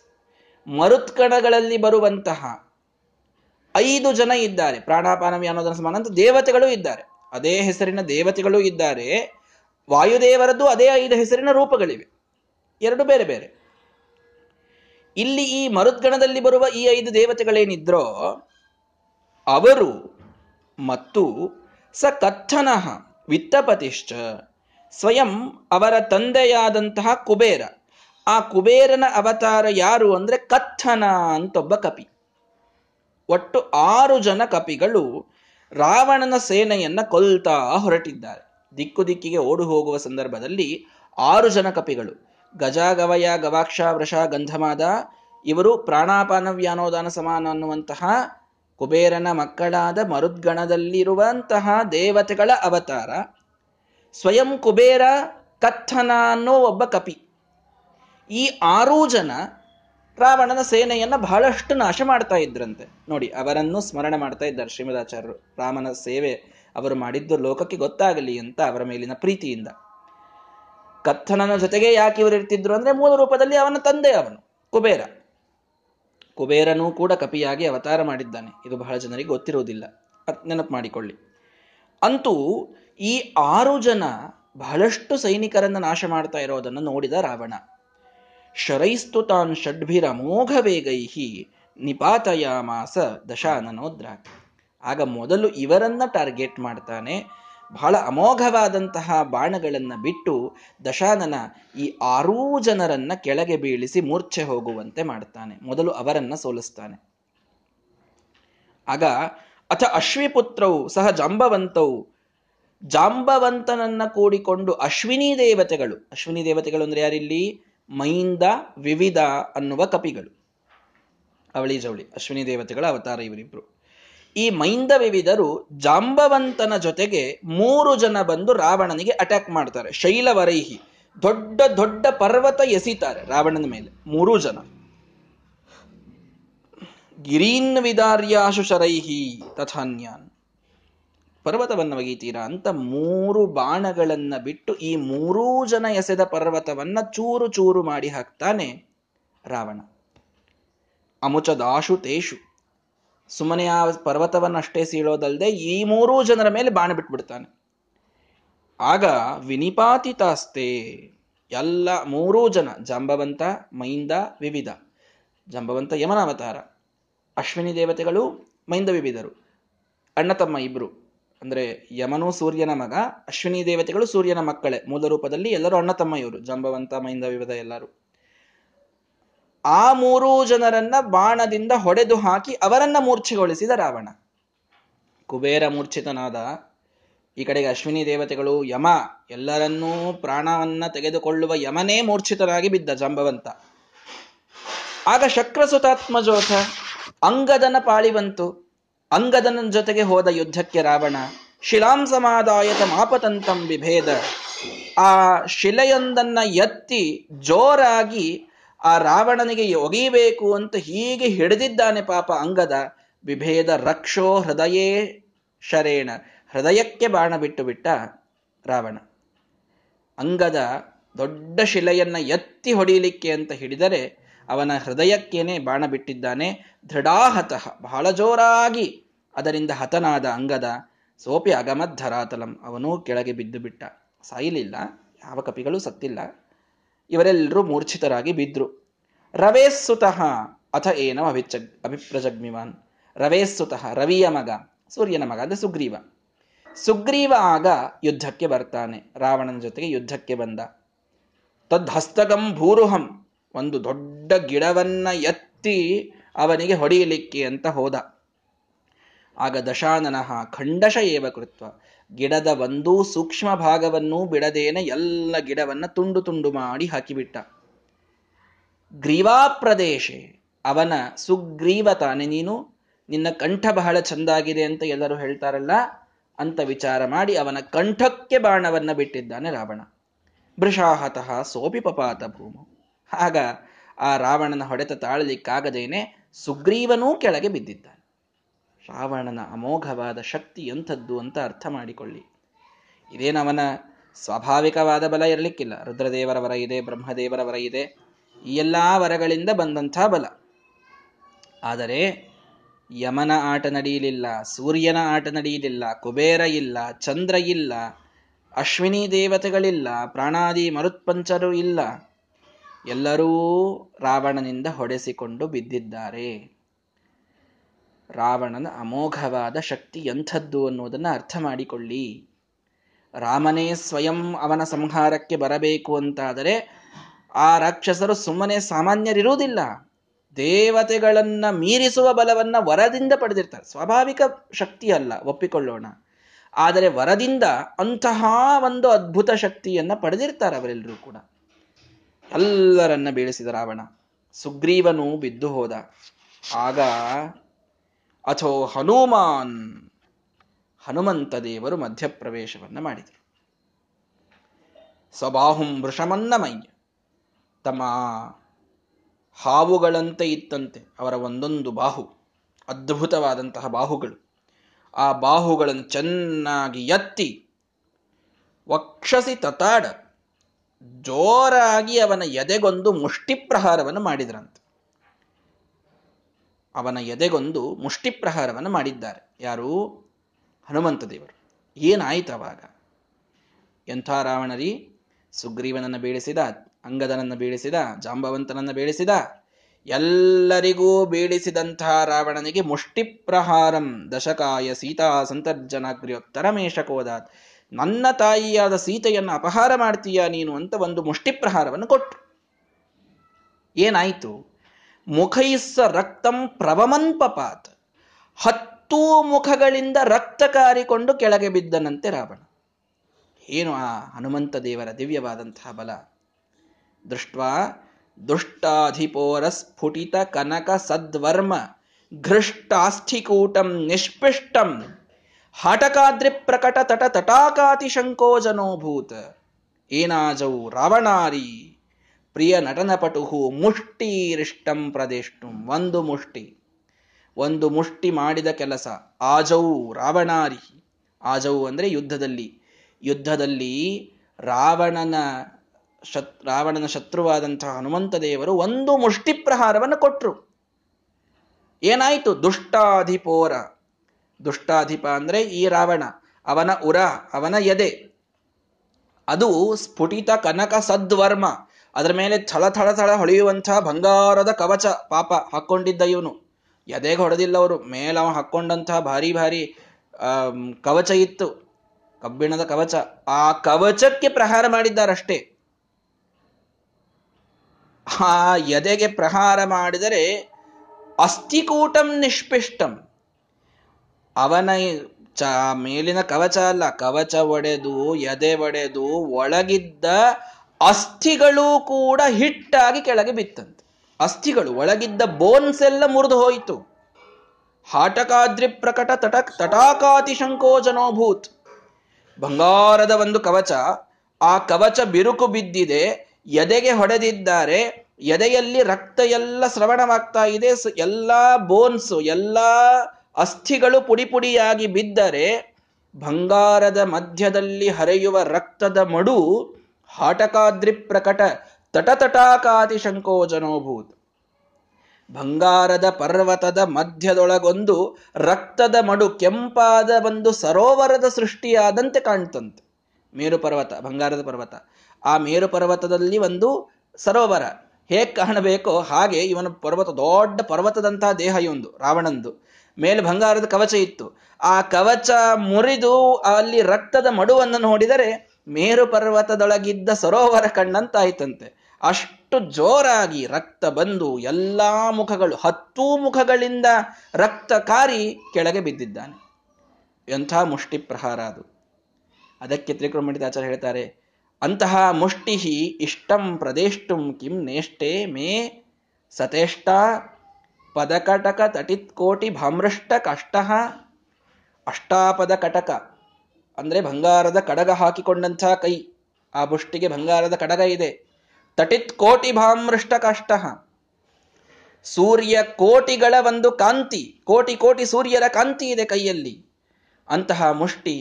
ಮರುತ್ಕಣಗಳಲ್ಲಿ ಬರುವಂತಹ ಐದು ಜನ ಇದ್ದಾರೆ. ಪ್ರಾಣಾಪಾನ ವ್ಯಾನೋದನ ಸಮಾನಾಂತ ದೇವತೆಗಳು ಇದ್ದಾರೆ. ಅದೇ ಹೆಸರಿನ ದೇವತೆಗಳು ಇದ್ದಾರೆ. ವಾಯುದೇವರದ್ದು ಅದೇ ಐದು ಹೆಸರಿನ ರೂಪಗಳಿವೆ. ಎರಡು ಬೇರೆ ಬೇರೆ. ಇಲ್ಲಿ ಈ ಮರುದ್ಗಣದಲ್ಲಿ ಬರುವ ಈ ಐದು ದೇವತೆಗಳೇನಿದ್ರೋ ಅವರು ಮತ್ತು ಸ ಕಥನಃ ವಿತ್ತಪತಿಶ್ಚ. ಸ್ವಯಂ ಅವರ ತಂದೆಯಾದಂತಹ ಕುಬೇರ. ಆ ಕುಬೇರನ ಅವತಾರ ಯಾರು ಅಂದ್ರೆ ಕಥನ ಒಬ್ಬ ಕಪಿ. ಒಟ್ಟು ಆರು ಜನ ಕಪಿಗಳು ರಾವಣನ ಸೇನೆಯನ್ನ ಕೊಲ್ತಾ ಹೊರಟಿದ್ದಾರೆ. ದಿಕ್ಕು ದಿಕ್ಕಿಗೆ ಓಡು ಹೋಗುವ ಸಂದರ್ಭದಲ್ಲಿ ಆರು ಜನ ಕಪಿಗಳು. ಗಜ ಗವಯ ಗವಾಕ್ಷ, ವೃಷ, ಗಂಧಮಾದ ಇವರು ಪ್ರಾಣಾಪಾನ, ವ್ಯಾನೋದಾನ ಸಮಾನ ಅನ್ನುವಂತಹ ಕುಬೇರನ ಮಕ್ಕಳಾದ ಮರುದ್ಗಣದಲ್ಲಿರುವಂತಹ ದೇವತೆಗಳ ಅವತಾರ. ಸ್ವಯಂ ಕುಬೇರ ಕಥನ ಅನ್ನೋ ಒಬ್ಬ ಕಪಿ. ಈ ಆರೂ ಜನ ರಾವಣನ ಸೇನೆಯನ್ನ ಬಹಳಷ್ಟು ನಾಶ ಮಾಡ್ತಾ ಇದ್ರಂತೆ. ನೋಡಿ, ಅವರನ್ನು ಸ್ಮರಣೆ ಮಾಡ್ತಾ ಇದ್ದಾರೆ ಶ್ರೀಮದಾಚಾರ್ಯರು. ರಾಮನ ಸೇವೆ ಅವರು ಮಾಡಿದ್ದು ಲೋಕಕ್ಕೆ ಗೊತ್ತಾಗಲಿ ಅಂತ ಅವರ ಮೇಲಿನ ಪ್ರೀತಿಯಿಂದ. ಕಥನನ ಜೊತೆಗೆ ಯಾಕೆ ಇವರು ಇರ್ತಿದ್ರು ಅಂದ್ರೆ ಮೂಲ ರೂಪದಲ್ಲಿ ಅವನ ತಂದೆ ಅವನು, ಕುಬೇರ. ಕುಬೇರನೂ ಕೂಡ ಕಪಿಯಾಗಿ ಅವತಾರ ಮಾಡಿದ್ದಾನೆ. ಇದು ಬಹಳ ಜನರಿಗೆ ಗೊತ್ತಿರುವುದಿಲ್ಲ ನೆನಪು ಮಾಡಿಕೊಳ್ಳಿ. ಅಂತೂ ಈ ಆರು ಜನ ಬಹಳಷ್ಟು ಸೈನಿಕರನ್ನ ನಾಶ ಮಾಡ್ತಾ ಇರೋದನ್ನು ನೋಡಿದ ರಾವಣ. ಶರೈಸ್ತು ತಾನ್ ಷಡ್ಭಿರ ಮೋಘ ವೇಗೈಹಿ ನಿಪಾತಯಾಮಾಸ ದಶಾನನೋದ್ರಾಕ್. ಆಗ ಮೊದಲು ಇವರನ್ನ ಟಾರ್ಗೆಟ್ ಮಾಡ್ತಾನೆ ಬಹಳ ಅಮೋಘವಾದಂತಹ ಬಾಣಗಳನ್ನ ಬಿಟ್ಟು ದಶಾನನ ಈ ಆರೂ ಜನರನ್ನ ಕೆಳಗೆ ಬೀಳಿಸಿ ಮೂರ್ಛೆ ಹೋಗುವಂತೆ ಮಾಡ್ತಾನೆ. ಮೊದಲು ಅವರನ್ನ ಸೋಲಿಸ್ತಾನೆ. ಆಗ ಅಥ ಅಶ್ವಿಪುತ್ರವು ಸಹ ಜಾಂಬವಂತವು ಜಾಂಬವಂತನನ್ನ ಕೂಡಿಕೊಂಡು ಅಶ್ವಿನಿ ದೇವತೆಗಳು. ಅಶ್ವಿನಿ ದೇವತೆಗಳು ಅಂದ್ರೆ ಯಾರಿಲ್ಲಿ? ಮೈಂದ ವಿವಿಧ ಅನ್ನುವ ಕಪಿಗಳು. ಅವಳಿ ಜವಳಿ. ಅಶ್ವಿನಿ ದೇವತೆಗಳ ಅವತಾರ ಇವರಿಬ್ರು. ಈ ಮೈಂದ ವಿವಿಧರು ಜಾಂಬವಂತನ ಜೊತೆಗೆ ಮೂರು ಜನ ಬಂದು ರಾವಣನಿಗೆ ಅಟ್ಯಾಕ್ ಮಾಡ್ತಾರೆ. ಶೈಲವರೈಹಿ ದೊಡ್ಡ ದೊಡ್ಡ ಪರ್ವತ ಎಸಿತಾರೆ ರಾವಣನ ಮೇಲೆ. ಮೂರೂ ಜನ. ಗಿರೀನ್ ವಿದಾರ್ಯಾಶು ಶರೈಹಿ ತಥಾನ್ಯಾನ್. ಪರ್ವತವನ್ನು ಒಗೀತೀರಾ ಅಂತ ಮೂರು ಬಾಣಗಳನ್ನ ಬಿಟ್ಟು ಈ ಮೂರೂ ಜನ ಎಸೆದ ಪರ್ವತವನ್ನ ಚೂರು ಚೂರು ಮಾಡಿ ಹಾಕ್ತಾನೆ ರಾವಣ. ಅಮುಚದಾಶು ತೇಷು ಸುಮ್ಮನೆ ಆ ಪರ್ವತವನ್ನಷ್ಟೇ ಸೀಳೋದಲ್ಲದೆ ಈ ಮೂರೂ ಜನರ ಮೇಲೆ ಬಾಣ ಬಿಟ್ಬಿಡ್ತಾನೆ. ಆಗ ವಿನಿಪಾತಿತಾಸ್ತೆ ಎಲ್ಲ ಮೂರೂ ಜನ, ಜಂಬವಂತ, ಮೈಂದ, ವಿವಿಧ. ಜಂಬವಂತ ಯಮನಾವತಾರ. ಅಶ್ವಿನಿ ದೇವತೆಗಳು, ಮೈಂದ ವಿವಿಧರು. ಅಣ್ಣ ತಮ್ಮ ಇಬ್ರು. ಅಂದ್ರೆ ಯಮನು ಸೂರ್ಯನ ಮಗ, ಅಶ್ವಿನಿ ದೇವತೆಗಳು ಸೂರ್ಯನ ಮಕ್ಕಳೇ. ಮೂಲ ರೂಪದಲ್ಲಿ ಎಲ್ಲರೂ ಅಣ್ಣ ತಮ್ಮ ಇವರು, ಜಾಂಬವಂತ, ಮೈಂದ, ವಿವಿಧ ಎಲ್ಲರೂ. ಆ ಮೂರೂ ಜನರನ್ನ ಬಾಣದಿಂದ ಹೊಡೆದು ಹಾಕಿ ಅವರನ್ನ ಮೂರ್ಛೆಗೊಳಿಸಿದ ರಾವಣ. ಕುಬೇರ ಮೂರ್ಛಿತನಾದ ಈ ಕಡೆಗೆ ಅಶ್ವಿನಿ ದೇವತೆಗಳು ಯಮ, ಎಲ್ಲರನ್ನೂ ಪ್ರಾಣವನ್ನ ತೆಗೆದುಕೊಳ್ಳುವ ಯಮನೇ ಮೂರ್ಛಿತನಾಗಿ ಬಿದ್ದ ಜಂಬವಂತ. ಆಗ ಶಕ್ರಸುತಾತ್ಮಜೋಥ ಅಂಗದನ ಪಾಳಿ ಬಂತು. ಅಂಗದನ ಜೊತೆಗೆ ಹೋದ ಯುದ್ಧಕ್ಕೆ ರಾವಣ ಶಿಲಾಂಸಮಾದಾಯತ ಮಾಪತಂತಂ ವಿಭೇದ. ಆ ಶಿಲೆಯೊಂದನ್ನ ಎತ್ತಿ ಜೋರಾಗಿ ಆ ರಾವಣನಿಗೆ ಒಗಿಬೇಕು ಅಂತ ಹೀಗೆ ಹಿಡಿದಿದ್ದಾನೆ ಪಾಪ ಅಂಗದ ವಿಭೇದ ರಕ್ಷೋ ಹೃದಯೇ ಶರೇಣ. ಹೃದಯಕ್ಕೆ ಬಾಣ ಬಿಟ್ಟು ಬಿಟ್ಟ ರಾವಣ. ಅಂಗದ ದೊಡ್ಡ ಶಿಲೆಯನ್ನ ಎತ್ತಿ ಹೊಡಿಲಿಕ್ಕೆ ಅಂತ ಹಿಡಿದರೆ ಅವನ ಹೃದಯಕ್ಕೇನೆ ಬಾಣ ಬಿಟ್ಟಿದ್ದಾನೆ ದೃಢಾಹತಃ. ಬಹಳ ಜೋರಾಗಿ ಅದರಿಂದ ಹತನಾದ ಅಂಗದ ಸೋಪಿ ಅಗಮದ್ಧರಾತಲಂ. ಅವನೂ ಕೆಳಗೆ ಬಿದ್ದು ಬಿಟ್ಟ. ಸಾಯಿಲಿಲ್ಲ. ಯಾವ ಕಪಿಗಳು ಸತ್ತಿಲ್ಲ. ಇವರೆಲ್ಲರೂ ಮೂರ್ಛಿತರಾಗಿ ಬಿದ್ರು. ರವೇಸ್ಸುತಃ ಅಥ ಏನೋ ಅಭಿಚ ಅಭಿಪ್ರಜಗ್ಮಿವಾನ್. ರವೇಸ್ಸುತಃ ರವಿಯ ಮಗ, ಸೂರ್ಯನ ಮಗ ಅಂದ್ರೆ ಸುಗ್ರೀವ. ಸುಗ್ರೀವ ಆಗ ಯುದ್ಧಕ್ಕೆ ಬರ್ತಾನೆ, ರಾವಣನ ಜೊತೆಗೆ ಯುದ್ಧಕ್ಕೆ ಬಂದ. ತದ್ಹಸ್ತಗಂ ಭೂರುಹಂ, ಒಂದು ದೊಡ್ಡ ಗಿಡವನ್ನ ಎತ್ತಿ ಅವನಿಗೆ ಹೊಡೆಯಲಿಕ್ಕೆ ಅಂತ ಹೋದ. ಆಗ ದಶಾನನಃ ಖಂಡಶ ಏವ ಕೃತ್ವ. ಗಿಡದ ಒಂದೂ ಸೂಕ್ಷ್ಮ ಭಾಗವನ್ನೂ ಬಿಡದೇನೆ ಎಲ್ಲ ಗಿಡವನ್ನ ತುಂಡು ತುಂಡು ಮಾಡಿ ಹಾಕಿಬಿಟ್ಟ. ಗ್ರೀವಾ ಪ್ರದೇಶೆ ಅವನ ಸುಗ್ರೀವ ತಾನೆ ನೀನು, ನಿನ್ನ ಕಂಠ ಬಹಳ ಚಂದಾಗಿದೆ ಅಂತ ಎಲ್ಲರೂ ಹೇಳ್ತಾರಲ್ಲ, ಅಂತ ವಿಚಾರ ಮಾಡಿ ಅವನ ಕಂಠಕ್ಕೆ ಬಾಣವನ್ನ ಬಿಟ್ಟಿದ್ದಾನೆ ರಾವಣ. ಬೃಷಾಹತಃ ಸೋಪಿ ಪಪಾತ ಭೂಮು. ಆಗ ಆ ರಾವಣನ ಹೊಡೆತ ತಾಳಲಿಕ್ಕಾಗದೇನೆ ಸುಗ್ರೀವನೂ ಕೆಳಗೆ ಬಿದ್ದಿದ್ದಾನೆ ರಾವಣನ ಅಮೋಘವಾದ ಶಕ್ತಿ ಎಂಥದ್ದು ಅಂತ ಅರ್ಥ ಮಾಡಿಕೊಳ್ಳಿ. ಇದೇನವನ ಸ್ವಾಭಾವಿಕವಾದ ಬಲ ಇರಲಿಕ್ಕಿಲ್ಲ. ರುದ್ರದೇವರ ವರ ಇದೆ, ಬ್ರಹ್ಮದೇವರ ವರ ಇದೆ, ಈ ಎಲ್ಲ ವರಗಳಿಂದ ಬಂದಂಥ ಬಲ. ಆದರೆ ಯಮನ ಆಟ ನಡೆಯಲಿಲ್ಲ, ಸೂರ್ಯನ ಆಟ ನಡೆಯಲಿಲ್ಲ, ಕುಬೇರ ಇಲ್ಲ, ಚಂದ್ರ ಇಲ್ಲ, ಅಶ್ವಿನಿ ದೇವತೆಗಳಿಲ್ಲ, ಪ್ರಾಣಾದಿ ಮರುತ್ಪಂಚರು ಇಲ್ಲ. ಎಲ್ಲರೂ ರಾವಣನಿಂದ ಹೊಡೆಸಿಕೊಂಡು ಬಿದ್ದಿದ್ದಾರೆ. ರಾವಣನ ಅಮೋಘವಾದ ಶಕ್ತಿ ಎಂಥದ್ದು ಅನ್ನೋದನ್ನು ಅರ್ಥ ಮಾಡಿಕೊಳ್ಳಿ. ರಾಮನೇ ಸ್ವಯಂ ಅವನ ಸಂಹಾರಕ್ಕೆ ಬರಬೇಕು ಅಂತಾದರೆ ಆ ರಾಕ್ಷಸರು ಸುಮ್ಮನೆ ಸಾಮಾನ್ಯರಿರುವುದಿಲ್ಲ. ದೇವತೆಗಳನ್ನ ಮೀರಿಸುವ ಬಲವನ್ನ ವರದಿಂದ ಪಡೆದಿರ್ತಾರೆ. ಸ್ವಾಭಾವಿಕ ಶಕ್ತಿ ಅಲ್ಲ, ಒಪ್ಪಿಕೊಳ್ಳೋಣ. ಆದರೆ ವರದಿಂದ ಅಂತಹ ಒಂದು ಅದ್ಭುತ ಶಕ್ತಿಯನ್ನ ಪಡೆದಿರ್ತಾರೆ ಅವರೆಲ್ಲರೂ ಕೂಡ. ಎಲ್ಲರನ್ನ ಬೀಳಿಸಿದ ರಾವಣ. ಸುಗ್ರೀವನು ಬಿದ್ದು ಹೋದ. ಆಗ ಅಥೋ ಹನುಮಾನ್, ಹನುಮಂತ ದೇವರು ಮಧ್ಯಪ್ರವೇಶವನ್ನು ಮಾಡಿದರು. ಸ್ವಬಾಹುಂ ವೃಷಮನ್ನಮಯ್ಯ ತಮ್ಮ ಹಾವುಗಳಂತೆ ಇತ್ತಂತೆ ಅವರ ಒಂದೊಂದು ಬಾಹು, ಅದ್ಭುತವಾದಂತಹ ಬಾಹುಗಳು. ಆ ಬಾಹುಗಳನ್ನು ಚೆನ್ನಾಗಿ ಎತ್ತಿ ವಕ್ಷಸಿ ತತಾಡ ಜೋರಾಗಿ ಅವನ ಎದೆಗೊಂದು ಮುಷ್ಟಿ ಪ್ರಹಾರವನ್ನು ಮಾಡಿದ್ರಂತೆ. ಅವನ ಎದೆಗೊಂದು ಮುಷ್ಟಿ ಪ್ರಹಾರವನ್ನು ಮಾಡಿದ್ದಾರೆ. ಯಾರು? ಹನುಮಂತ ದೇವರು. ಏನಾಯಿತು ಅವಾಗ? ಎಂಥ ರಾವಣರಿ? ಸುಗ್ರೀವನನ್ನು ಬೀಳಿಸಿದ ಅಂಗದನನ್ನು ಬೀಳಿಸಿದ ಜಾಂಬವಂತನನ್ನು ಬೀಳಿಸಿದ ಎಲ್ಲರಿಗೂ ಬೀಳಿಸಿದಂತಹ ರಾವಣನಿಗೆ ಮುಷ್ಟಿ ಪ್ರಹಾರಂ ದಶಕಾಯ ಸೀತಾ ಸಂತರ್ಜನಾಗ್ರಿಯೋತ್ತರಮೇಶಕೋದಾತ್ ನನ್ನ ತಾಯಿಯಾದ ಸೀತೆಯನ್ನು ಅಪಹಾರ ಮಾಡ್ತೀಯಾ ನೀನು ಅಂತ ಒಂದು ಮುಷ್ಟಿ ಪ್ರಹಾರವನ್ನು ಕೊಟ್ಟು ಏನಾಯಿತು? ಮುಖೈಸ್ಸ ರಕ್ತಂ ಪ್ರವಮನ್ಪಪಾತ್ ಹತ್ತು ಮುಖಗಳಿಂದ ರಕ್ತ ಕಾರಿಕೊಂಡು ಕೆಳಗೆ ಬಿದ್ದನಂತೆ ರಾವಣ. ಏನು ಆ ಹನುಮಂತ ದೇವರ ದಿವ್ಯವಾದಂತಹ ಬಲ? ದೃಷ್ಟ ದುಷ್ಟಾಧಿಪೋರ ಸ್ಫುಟಿತ ಕನಕ ಸದ್ವರ್ಮ ಘೃಷ್ಟಾಸ್ಥಿಕೂಟಂ ನಿಷ್ಪಿಷ್ಟಂ ಹಾಟಕಾದ್ರಿ ಪ್ರಕಟ ತಟ ತಟಾಕಾತಿ ಶಂಕೋಜನೋಭೂತ ಏನಾಜೌ ರಾವಣಾರಿ? ಪ್ರಿಯ ನಟನಪಟುಹು ಮುಷ್ಟಿರಿಷ್ಟಂ ಪ್ರದೇಷ್ಟು. ಒಂದು ಮುಷ್ಟಿ. ಒಂದು ಮುಷ್ಟಿ ಮಾಡಿದ ಕೆಲಸ. ಆಜೌ ರಾವಣಾರಿ ಆಜೌ ಅಂದ್ರೆ ಯುದ್ಧದಲ್ಲಿ. ಯುದ್ಧದಲ್ಲಿ ರಾವಣನ ಶತ್, ರಾವಣನ ಶತ್ರುವಾದಂತಹ ಹನುಮಂತ ದೇವರು ಒಂದು ಮುಷ್ಟಿ ಪ್ರಹಾರವನ್ನು ಕೊಟ್ಟರು ಏನಾಯಿತು? ದುಷ್ಟಾಧಿಪೋರ. ದುಷ್ಟಾಧಿಪ ಅಂದ್ರೆ ಈ ರಾವಣ. ಅವನ ಉರ, ಅವನ ಎದೆ. ಅದು ಸ್ಫುಟಿತ ಕನಕ ಸದ್ವರ್ಮ. ಅದರ ಮೇಲೆ ಥಳ ಥಳ ಥಳ ಹೊಳೆಯುವಂತಹ ಬಂಗಾರದ ಕವಚ ಪಾಪ ಹಾಕೊಂಡಿದ್ದ ಇವನು. ಎದೆಗೆ ಹೊಡೆದಿಲ್ಲ ಅವರು. ಮೇಲೆ ಅವ ಹಾಕೊಂಡಂತಹ ಭಾರಿ ಭಾರಿ ಕವಚ ಇತ್ತು. ಕಬ್ಬಿಣದ ಕವಚ. ಆ ಕವಚಕ್ಕೆ ಪ್ರಹಾರ ಮಾಡಿದ್ದಾರಷ್ಟೇ. ಆ ಎದೆಗೆ ಪ್ರಹಾರ ಮಾಡಿದರೆ ಅಸ್ಥಿಕೂಟಂ ನಿಷ್ಪಿಷ್ಟಂ. ಅವನ ಚ ಮೇಲಿನ ಕವಚ ಅಲ್ಲ, ಕವಚ ಒಡೆದು, ಎದೆ ಒಡೆದು ಒಳಗಿದ್ದ ಅಸ್ಥಿಗಳು ಕೂಡ ಹಿಟ್ಟಾಗಿ ಕೆಳಗೆ ಬಿತ್ತಂತೆ. ಅಸ್ಥಿಗಳು ಒಳಗಿದ್ದ ಬೋನ್ಸ್ ಎಲ್ಲ ಮುರಿದು ಹೋಯಿತು. ಹಾಟಕಾದ್ರಿ ಪ್ರಕಟ ತಟ ತಟಾಕಾತಿ ಶಂಕೋಜನೋಭೂತ್. ಬಂಗಾರದ ಒಂದು ಕವಚ, ಆ ಕವಚ ಬಿರುಕು ಬಿದ್ದಿದೆ, ಎದೆಗೆ ಹೊಡೆದಿದ್ದಾರೆ, ಎದೆಯಲ್ಲಿ ರಕ್ತ ಎಲ್ಲ ಸ್ರವಣವಾಗ್ತಾ ಇದೆ ಎಲ್ಲಾ ಬೋನ್ಸ್, ಎಲ್ಲಾ ಅಸ್ಥಿಗಳು ಪುಡಿ ಪುಡಿಯಾಗಿ ಬಿದ್ದರೆ, ಬಂಗಾರದ ಮಧ್ಯದಲ್ಲಿ ಹರಿಯುವ ರಕ್ತದ ಮಡು ಹಾಟಕಾದ್ರಿ ಪ್ರಕಟ ತಟತಟಾಕಾತಿ ಶಂಕೋಜನೋಭೂತ್ ಬಂಗಾರದ ಪರ್ವತದ ಮಧ್ಯದೊಳಗೊಂದು ರಕ್ತದ ಮಡು ಕೆಂಪಾದ ಒಂದು ಸರೋವರದ ಸೃಷ್ಟಿಯಾದಂತೆ ಕಾಣ್ತಂತೆ. ಮೇರು ಪರ್ವತ ಬಂಗಾರದ ಪರ್ವತ. ಆ ಮೇರು ಪರ್ವತದಲ್ಲಿ ಒಂದು ಸರೋವರ. ಹೇಗೆ ಕಾಣಬೇಕೋ ಹಾಗೆ ಇವನ ಪರ್ವತ, ದೊಡ್ಡ ಪರ್ವತದಂತಹ ದೇಹ ಇವೊಂದು ರಾವಣಂದು. ಮೇಲೆ ಬಂಗಾರದ ಕವಚ ಇತ್ತು. ಆ ಕವಚ ಮುರಿದು ಅಲ್ಲಿ ರಕ್ತದ ಮಡುವನ್ನು ನೋಡಿದರೆ ಮೇರು ಪರ್ವತದೊಳಗಿದ್ದ ಸರೋವರ ಕಣ್ಣಂತಾಯ್ತಂತೆ. ಅಷ್ಟು ಜೋರಾಗಿ ರಕ್ತ ಬಂದು ಎಲ್ಲಾ ಮುಖಗಳು, ಹತ್ತೂ ಮುಖಗಳಿಂದ ರಕ್ತ ಕಾರಿ ಕೆಳಗೆ ಬಿದ್ದಿದ್ದಾನೆ. ಎಂಥ ಮುಷ್ಟಿ ಪ್ರಹಾರ ಅದು. ಅದಕ್ಕೆ ತ್ರಿಕೃಮಣಿತಾಚಾರ್ಯ ಹೇಳ್ತಾರೆ, ಅಂತಹ ಮುಷ್ಟಿ ಇಷ್ಟಂ ಪ್ರದೇಷ್ಟುಂ ಕಿಂ ನೇಷ್ಟೇ ಮೇ ಸತೇಷ್ಟ ಪದಕಟಕ ತಟಿತ್ ಕೋಟಿ ಭಾಮೃಷ್ಟ ಕಷ್ಟ ಅಷ್ಟಾಪದ ಕಟಕ ಅಂದ್ರೆ ಬಂಗಾರದ ಕಡಗ ಹಾಕಿಕೊಂಡಂಥ ಕೈ. ಆ ಮುಷ್ಟಿಗೆ ಬಂಗಾರದ ಕಡಗ ಇದೆ. ತಟಿತ್ ಕೋಟಿ ಭಾಮೃಷ್ಟ ಕಷ್ಟ. ಸೂರ್ಯ ಕೋಟಿಗಳ ಒಂದು ಕಾಂತಿ, ಕೋಟಿ ಕೋಟಿ ಸೂರ್ಯರ ಕಾಂತಿ ಇದೆ ಕೈಯಲ್ಲಿ. ಅಂತಹ ಮುಷ್ಟಿ